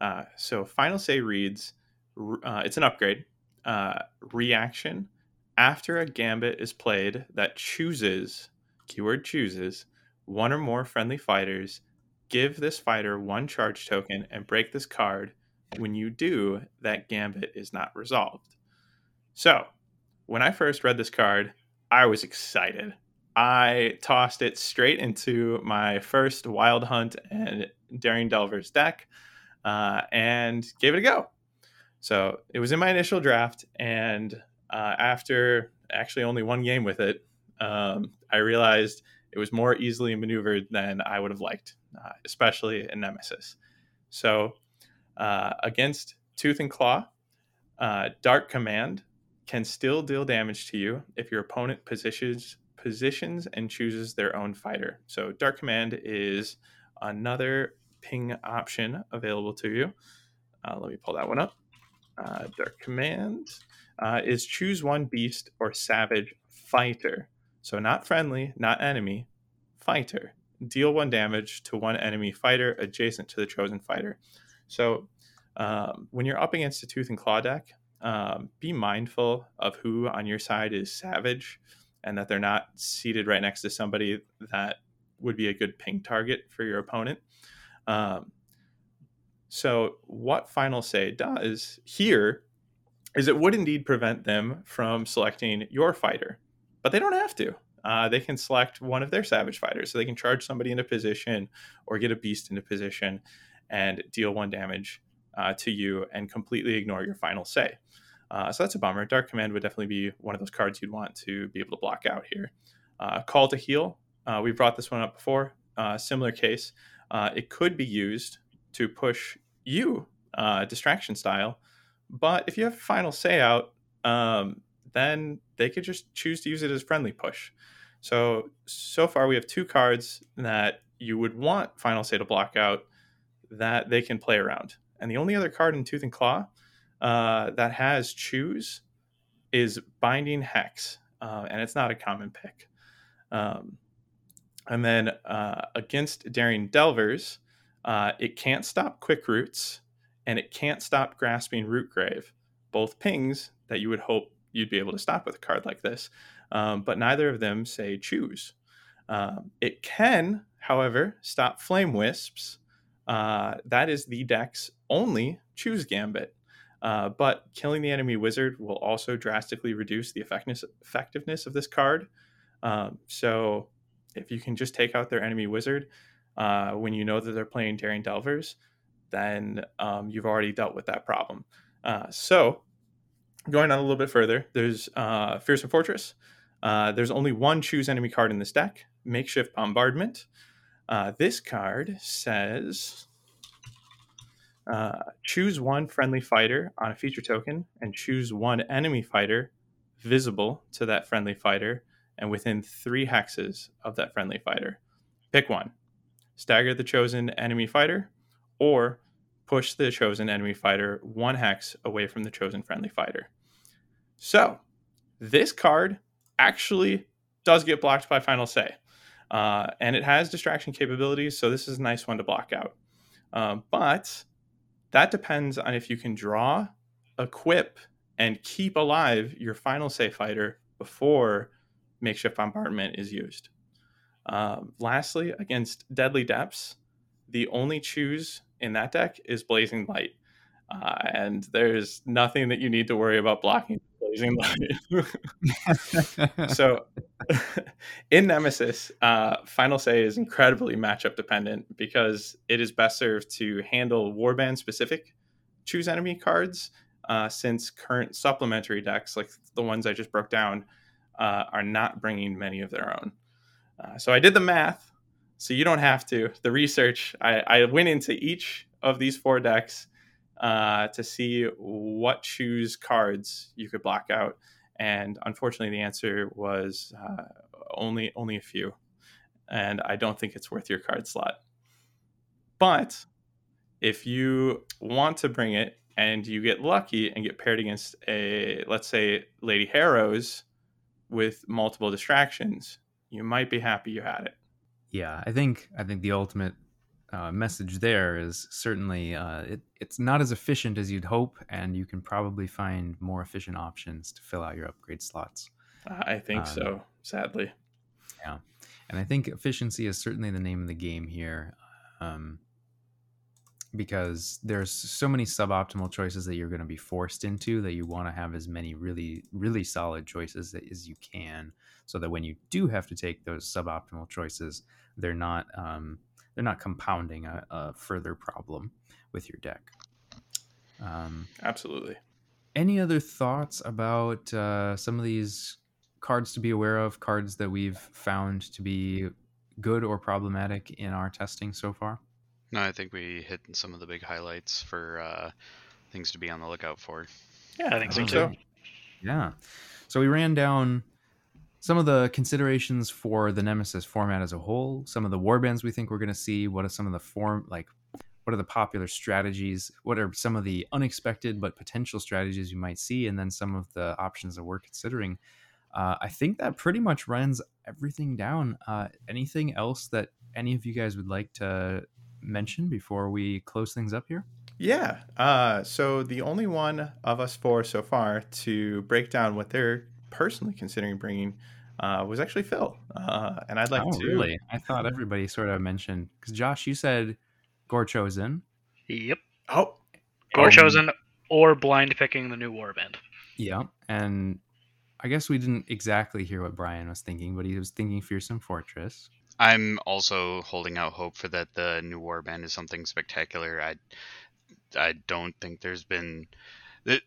Uh, so, Final Say reads uh, it's an upgrade. Uh, reaction after a gambit is played that chooses, keyword chooses, one or more friendly fighters, give this fighter one charge token and break this card. When you do, that gambit is not resolved. So, when I first read this card, I was excited. I tossed it straight into my first Wild Hunt and Daring Delvers deck uh, and gave it a go. So, it was in my initial draft, and uh, after actually only one game with it, um, I realized it was more easily maneuvered than I would have liked, uh, especially in Nemesis. So, uh, against Tooth and Claw, uh, Dark Command can still deal damage to you if your opponent positions positions and chooses their own fighter. So, Dark Command is another ping option available to you. Uh, let me pull that one up. Uh, Dark Command uh, is choose one beast or savage fighter. So not friendly, not enemy, fighter. Deal one damage to one enemy fighter adjacent to the chosen fighter. So um, when you're up against a tooth and claw deck, um, be mindful of who on your side is savage and that they're not seated right next to somebody that would be a good ping target for your opponent. Um, so, what Final Say does here is it would indeed prevent them from selecting your fighter, but they don't have to. Uh, they can select one of their savage fighters, so they can charge somebody into position or get a beast into position and deal one damage uh, to you and completely ignore your final say. Uh, so that's a bummer. Dark Command would definitely be one of those cards you'd want to be able to block out here. Uh, Call to Heel. Uh, we brought this one up before. Uh, similar case. Uh, it could be used to push you distraction style, but if you have final say out, um, then they could just choose to use it as friendly push. So so far we have two cards that you would want final say to block out that they can play around, and the only other card in Tooth and Claw uh, that has choose is Binding Hex, uh, and it's not a common pick. Um, and then uh, against Daring Delvers, uh, it can't stop Quick Roots, and it can't stop Grasping Root Grave. Both pings that you would hope you'd be able to stop with a card like this, um, but neither of them say choose. Um, it can, however, stop Flame Wisps. Uh, that is the deck's only choose gambit. Uh, but killing the enemy wizard will also drastically reduce the effectiveness, effectiveness of this card. Um, so if you can just take out their enemy wizard uh, when you know that they're playing Daring Delvers, then um, you've already dealt with that problem. Uh, so going on a little bit further, there's uh, Fearsome Fortress. Uh, there's only one choose enemy card in this deck, Makeshift Bombardment. Uh, this card says uh, choose one friendly fighter on a feature token and choose one enemy fighter visible to that friendly fighter and within three hexes of that friendly fighter. Pick one. Stagger the chosen enemy fighter or push the chosen enemy fighter one hex away from the chosen friendly fighter. So, this card actually does get blocked by Final Say. Uh, and it has distraction capabilities, so this is a nice one to block out. Um, but that depends on if you can draw, equip, and keep alive your Final Say fighter before makeshift bombardment is used. Um, lastly, against Deadly Depths, the only choose in that deck is Blazing Light. Uh, and there's nothing that you need to worry about blocking So, in Nemesis, uh, Final Say is incredibly matchup dependent because it is best served to handle Warband specific choose enemy cards, uh, since current supplementary decks, like the ones I just broke down, uh, are not bringing many of their own. Uh, so I did the math, so you don't have to. The research, I, I went into each of these four decks uh, to see what choose cards you could block out, and unfortunately, the answer was uh, only only a few, and I don't think it's worth your card slot. But if you want to bring it and you get lucky and get paired against a let's say Lady Harrow's with multiple distractions, you might be happy you had it. Yeah, I think I think the ultimate uh, message there is certainly uh, it, it's not as efficient as you'd hope, and you can probably find more efficient options to fill out your upgrade slots. I think um, so, sadly. Yeah, and I think efficiency is certainly the name of the game here. Um, because there's so many suboptimal choices that you're going to be forced into that you want to have as many really really solid choices as you can so that when you do have to take those suboptimal choices they're not um, they're not compounding a, a, further problem with your deck um, absolutely any other thoughts about uh, some of these cards to be aware of cards that we've found to be good or problematic in our testing so far no, I think we hit some of the big highlights for uh, things to be on the lookout for. Yeah, I think, I think so, too. Yeah. So we ran down some of the considerations for the Nemesis format as a whole, some of the warbands we think we're going to see, what are some of the form like what are the popular strategies, what are some of the unexpected but potential strategies you might see, and then some of the options that we're considering. Uh, I think that pretty much runs everything down. Uh, anything else that any of you guys would like to mention before we close things up here? Yeah. Uh, so the only one of us four so far to break down what they're personally considering bringing uh, was actually Phil. Uh, and I'd like oh, to. Really? I thought everybody sort of mentioned because Josh, you said Gorechosen. Yep. Oh. Gorechosen or blind picking the new warband. Yeah, and I guess we didn't exactly hear what Brian was thinking, but he was thinking Fearsome Fortress. I'm also holding out hope for that the new warband is something spectacular. I I don't think there's been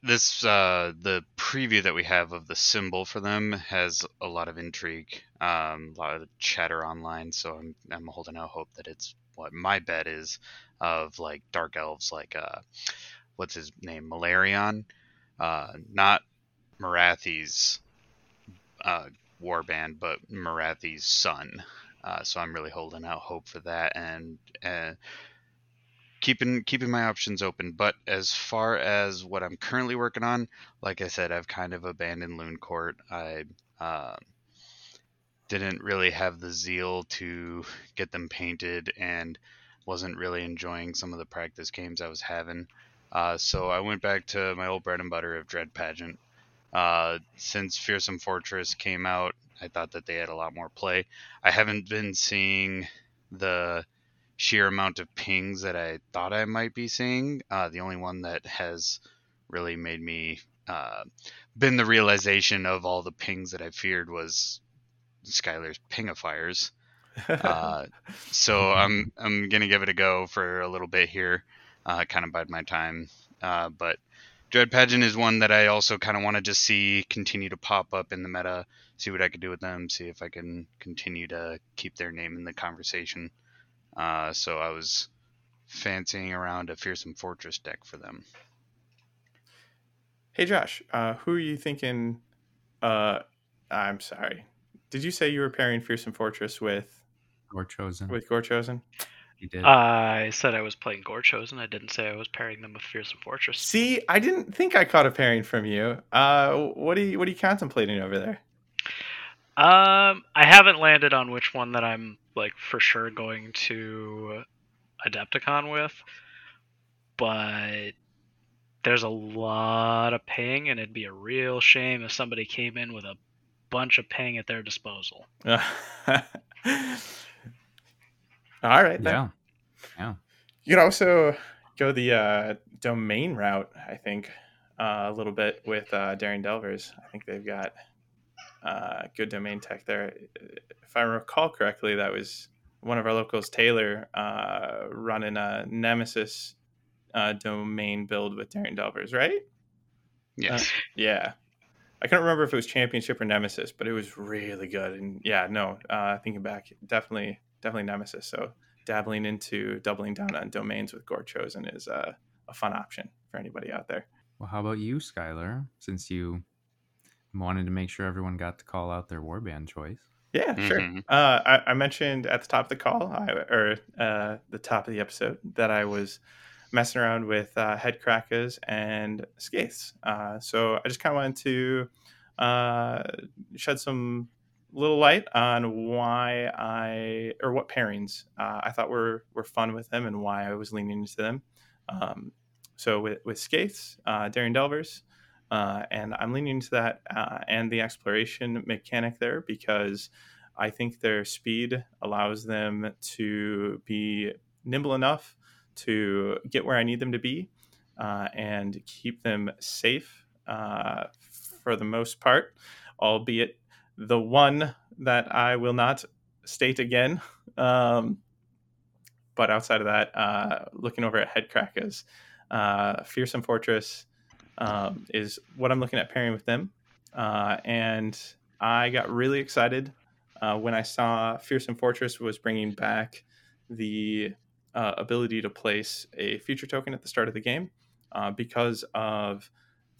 this uh, the preview that we have of the symbol for them has a lot of intrigue, um, a lot of chatter online. So I'm I'm holding out hope that it's what my bet is of like dark elves, like uh, what's his name, Malerion, uh, not Morathi's uh, warband, but Morathi's son. Uh, so I'm really holding out hope for that and uh, keeping keeping my options open. But as far as what I'm currently working on, like I said, I've kind of abandoned Loon Court. I uh, didn't really have the zeal to get them painted and wasn't really enjoying some of the practice games I was having. Uh, so I went back to my old bread and butter of Dread Pageant. Uh, since Fearsome Fortress came out, I thought that they had a lot more play. I haven't been seeing the sheer amount of pings that I thought I might be seeing. Uh, the only one that has really made me uh, been the realization of all the pings that I feared was Skylar's pingifiers. Uh, so I'm I'm gonna give it a go for a little bit here, uh, kind of bide my time. Uh, but Dread Pageant is one that I also kind of want to just see continue to pop up in the meta, see what I could do with them, see if I can continue to keep their name in the conversation. Uh, so I was fancying around a Fearsome Fortress deck for them. Hey Josh, uh, who are you thinking? Uh, I'm sorry. Did you say you were pairing Fearsome Fortress with Gorechosen? With Gorechosen? You did. I said I was playing Gorechosen. I didn't say I was pairing them with Fearsome Fortress. See, I didn't think I caught a pairing from you. Uh, what are you What are you contemplating over there? Um, I haven't landed on which one that I'm like for sure going to Adepticon with, but there's a lot of ping, and it'd be a real shame if somebody came in with a bunch of ping at their disposal. All right. Then. Yeah. Yeah. You could also go the uh, domain route, I think, uh, a little bit with uh, Daring Delvers. I think they've got uh, good domain tech there. If I recall correctly, that was one of our locals, Taylor, uh, running a Nemesis uh, domain build with Daring Delvers, right? Yes. Yeah. I couldn't remember if it was Championship or Nemesis, but it was really good. And yeah, no, uh, thinking back, definitely, definitely Nemesis. So dabbling into doubling down on domains with Gorechosen is uh, a fun option for anybody out there. Well, how about you, Skylar? Since you wanted to make sure everyone got to call out their warband choice. Yeah, sure. Mhm. Uh, I, I mentioned at the top of the call, I, or uh, the top of the episode, that I was messing around with uh, Hedkrakka's and Skaeth's. Uh, so I just kind of wanted to uh, shed some little light on why I or what pairings uh, I thought were were fun with them and why I was leaning into them. Um, so with with Skaeth's, uh, Daring Delvers, uh, and I'm leaning into that uh, and the exploration mechanic there because I think their speed allows them to be nimble enough to get where I need them to be uh, and keep them safe uh, for the most part, albeit the one that I will not state again. Um, but outside of that, uh, looking over at Hedkrakka's, Fearsome Fortress um, is what I'm looking at pairing with them. Uh, and I got really excited uh, when I saw Fearsome Fortress was bringing back the uh, ability to place a feature token at the start of the game uh, because of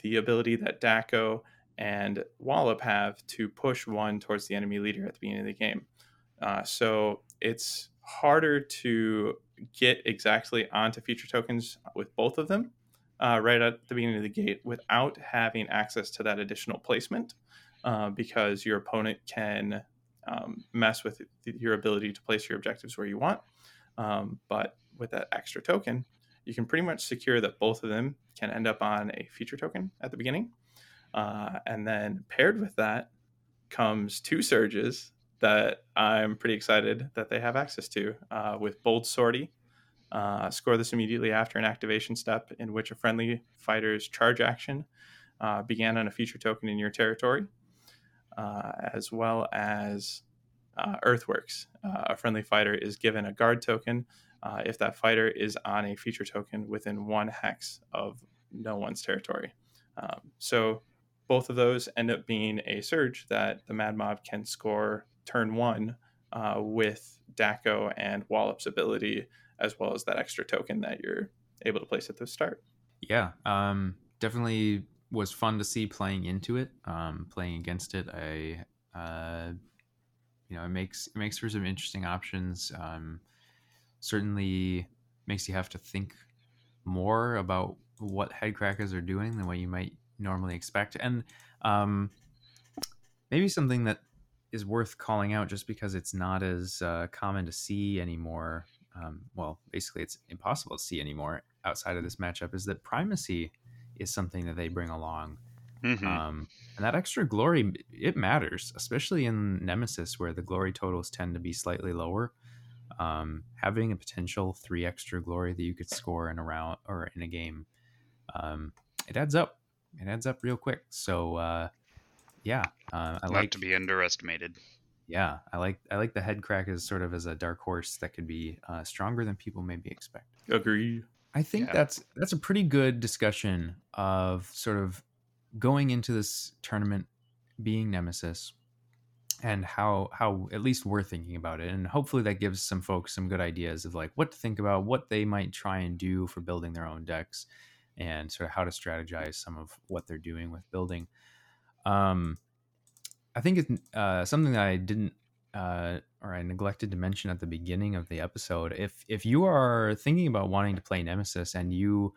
the ability that Dakko and Wollop have to push one towards the enemy leader at the beginning of the game. Uh, so it's harder to get exactly onto feature tokens with both of them uh, right at the beginning of the gate without having access to that additional placement uh, because your opponent can um, mess with your ability to place your objectives where you want. Um, but with that extra token, you can pretty much secure that both of them can end up on a feature token at the beginning. Uh, and then paired with that comes two surges that I'm pretty excited that they have access to uh, with Bold Sortie. Uh, score this immediately after an activation step in which a friendly fighter's charge action uh, began on a feature token in your territory, uh, as well as uh, Earthworks. Uh, a friendly fighter is given a guard token uh, if that fighter is on a feature token within one hex of no one's territory. Um, so both of those end up being a surge that the Mad Mob can score turn one with Dakko and Wollop's ability, as well as that extra token that you're able to place at the start. Yeah, um, definitely was fun to see playing into it, um, playing against it. I, uh, you know, it makes it makes for some interesting options. Um, certainly makes you have to think more about what Hedkrakka's are doing than what you might normally expect, and um, maybe something that is worth calling out just because it's not as uh, common to see anymore. Um, well, basically, it's impossible to see anymore outside of this matchup. Is that primacy is something that they bring along, Mhm. um, and that extra glory it matters, especially in Nemesis where the glory totals tend to be slightly lower. Um, having a potential three extra glory that you could score in a round or in a game, um, it adds up. It adds up real quick. So uh, yeah, uh, I Not like to be underestimated. Yeah, I like I like the Hedkrakka's sort of as a dark horse that could be uh, stronger than people maybe expect. Agree. I think Yeah. that's that's a pretty good discussion of sort of going into this tournament being Nemesis and how how at least we're thinking about it and hopefully that gives some folks some good ideas of like what to think about what they might try and do for building their own decks and sort of how to strategize some of what they're doing with building um i think it's uh something that i didn't uh or i neglected to mention at the beginning of the episode if if you are thinking about wanting to play nemesis and you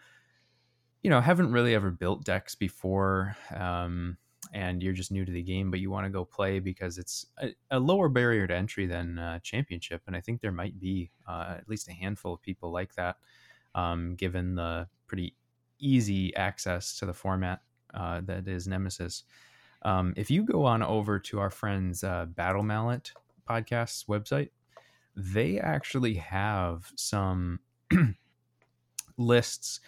you know haven't really ever built decks before um and you're just new to the game, but you want to go play because it's a, a lower barrier to entry than uh, Championship, and I think there might be uh, at least a handful of people like that, um, given the pretty easy access to the format uh, that is Nemesis. Um, if you go on over to our friends uh, Battle Mallet podcast's website, they actually have some lists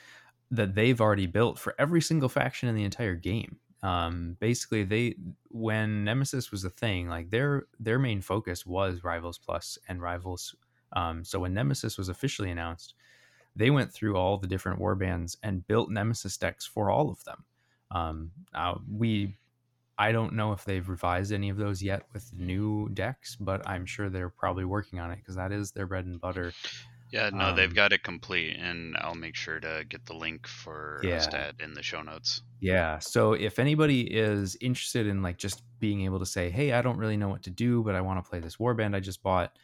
that they've already built for every single faction in the entire game. Um, basically, they when Nemesis was a thing, like their their main focus was Rivals Plus and Rivals. Um, so when Nemesis was officially announced, they went through all the different warbands and built Nemesis decks for all of them. Um, uh, we, I don't know if they've revised any of those yet with new decks, but I'm sure they're probably working on it because that is their bread and butter. Yeah, no, Um, they've got it complete, and I'll make sure to get the link for Yeah. us to add in the show notes. Yeah. So if anybody is interested in like just being able to say, "Hey, I don't really know what to do, but I want to play this warband I just bought.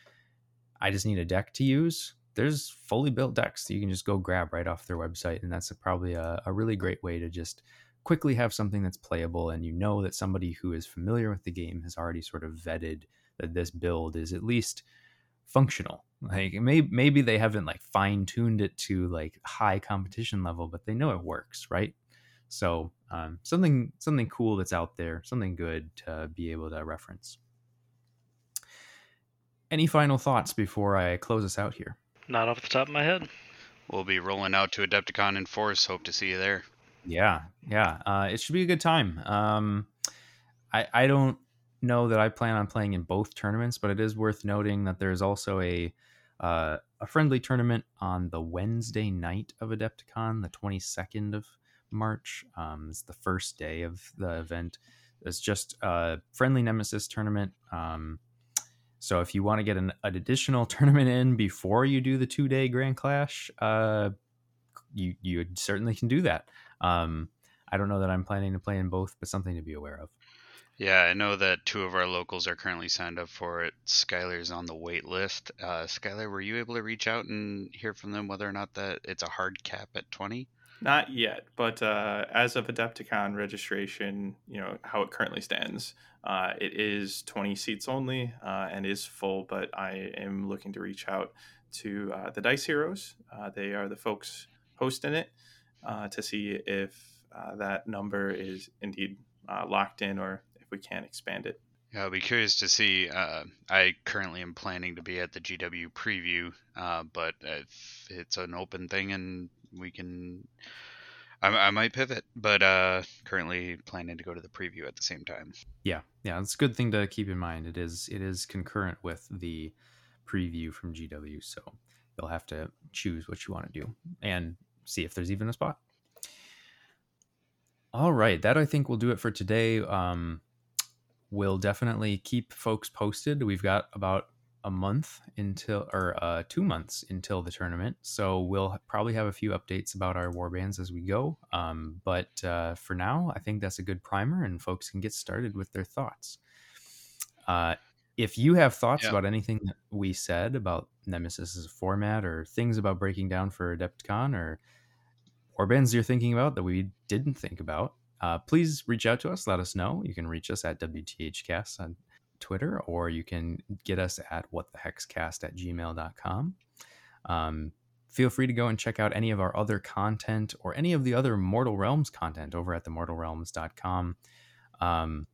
I just need a deck to use." There's fully built decks that you can just go grab right off their website, and that's a, probably a, a really great way to just quickly have something that's playable, and you know that somebody who is familiar with the game has already sort of vetted that this build is at least functional. Like maybe maybe they haven't like fine tuned it to like high competition level, but they know it works, right? So um, something something cool that's out there, something good to be able to reference. Any final thoughts before I close us out here? Not off the top of my head. We'll be rolling out to Adepticon in force. Hope to see you there. Yeah, yeah. Uh, it should be a good time. Um, I I don't know that I plan on playing in both tournaments, but it is worth noting that there's also a uh, a friendly tournament on the Wednesday night of Adepticon, the 22nd of March. Um, it's the first day of the event. It's just a friendly Nemesis tournament. Um, so if you want to get an, an additional tournament in before you do the two day Grand Clash, uh, you you certainly can do that. Um, I don't know that I'm planning to play in both, but something to be aware of. Yeah, I know that two of our locals are currently signed up for it. Skylar's on the wait list. Uh, Skylar, were you able to reach out and hear from them whether or not that it's a hard cap at 20? Not yet, but uh, as of Adepticon registration, you know how it currently stands. Uh, it is 20 seats only uh, and is full, but I am looking to reach out to uh, the Dice Heroes. Uh, they are the folks hosting it uh, to see if uh, that number is indeed uh, locked in or if we can expand it. Yeah, I'll be curious to see. Uh, I currently am planning to be at the GW preview, uh, but if it's an open thing and we can, I, I might pivot. But uh, currently planning to go to the preview at the same time. Yeah, yeah, it's a good thing to keep in mind. It is it is concurrent with the preview from GW, so you'll have to choose what you want to do and see if there's even a spot. All right, that I think will do it for today. Um, we'll definitely keep folks posted. We've got about a month until, or uh, two months until the tournament, so we'll probably have a few updates about our warbands as we go. Um, but uh, for now, I think that's a good primer, and folks can get started with their thoughts. Uh, if you have thoughts Yeah. about anything that we said about Nemesis as a format, or things about breaking down for Adepticon, or warbands you're thinking about that we didn't think about, uh, please reach out to us. Let us know. You can reach us at WTHcast on Twitter, or you can get us at whatthehexcast at gmail.com. Um, feel free to go and check out any of our other content or any of the other Mortal Realms content over at themortalrealms.com. Um,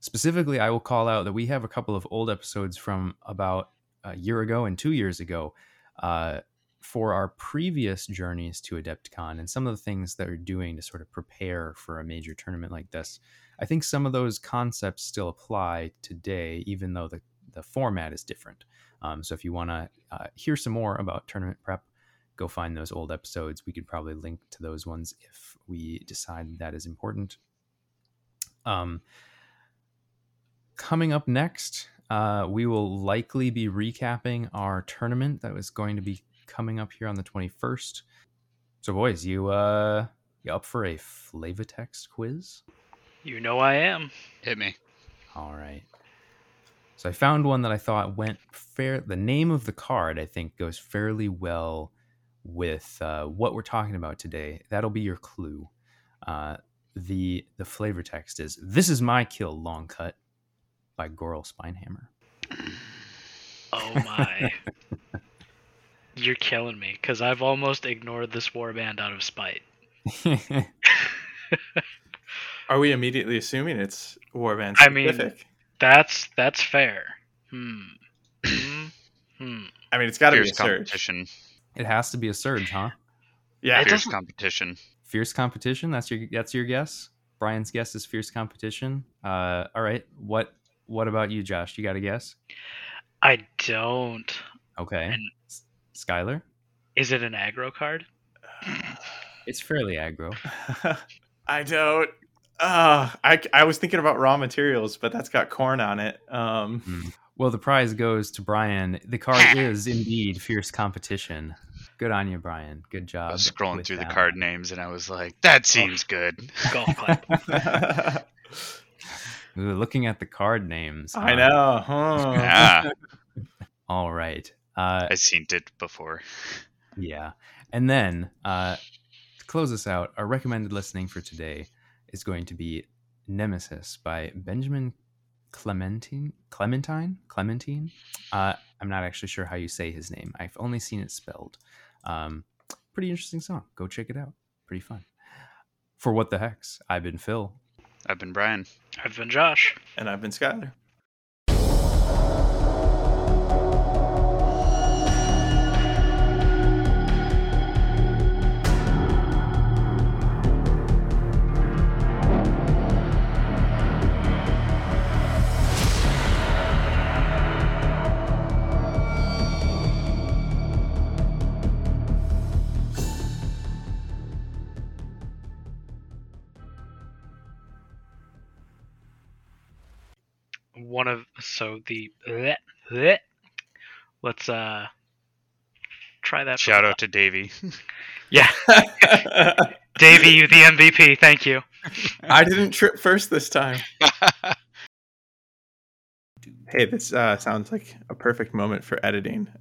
specifically, I will call out that we have a couple of old episodes from about a year ago and two years ago uh, for our previous journeys to Adepticon and some of the things that we're doing to sort of prepare for a major tournament like this. I think some of those concepts still apply today, even though the, the format is different. Um, so if you want to uh, hear some more about tournament prep, go find those old episodes. We could probably link to those ones if we decide that is important. Um, coming up next, uh, we will likely be recapping our tournament that was going to be coming up here on the 21st. So, boys, you uh, you up for a Flavatext quiz? You know I am. Hit me. All right. So I found one that I thought went fair. The name of the card I think goes fairly well with uh, what we're talking about today. That'll be your clue. Uh, the the flavor text is "This is my kill, long cut" by Goral Spinehammer. Oh my. You're killing me because I've almost ignored this warband out of spite. Are we immediately assuming it's Warband I mean- specific? That's that's fair. Hmm. Hmm. I mean, it's got to be Fierce a surge. competition. it has to be a surge, huh? Yeah. It Fierce doesn't- competition. Fierce competition. That's your that's your guess. Brian's guess is fierce competition. Uh, all right. What what about you, Josh? You got a guess? I don't. Okay. And- S- Skylar. Is it an aggro card? It's fairly aggro. I don't. Uh, I, I was thinking about raw materials, but that's got Khorne on it. Um, Well, the prize goes to Brian. The card is indeed fierce competition. Good on you, Brian. Good job. I was scrolling with through the that card names and I was like, that seems good. Golf clap. Ooh, Looking at the card names. I uh, know. Huh. Ah, All right. Uh, I seen it before. Yeah. And then uh, to close us out, our recommended listening for today is going to be Nemesis by Benjamin Clementine. Clementine? Clementine? Uh, I'm not actually sure how you say his name. I've only seen it spelled. Um, pretty interesting song. Go check it out. Pretty fun. For What the Hex, I've been Phil. I've been Brian. I've been Josh. And I've been Skyler. So the bleh, bleh. let's uh try that. Shout the out to Davey. Yeah, Davey, you the MVP. Thank you. I didn't trip first this time. Hey, this uh, sounds like a perfect moment for editing.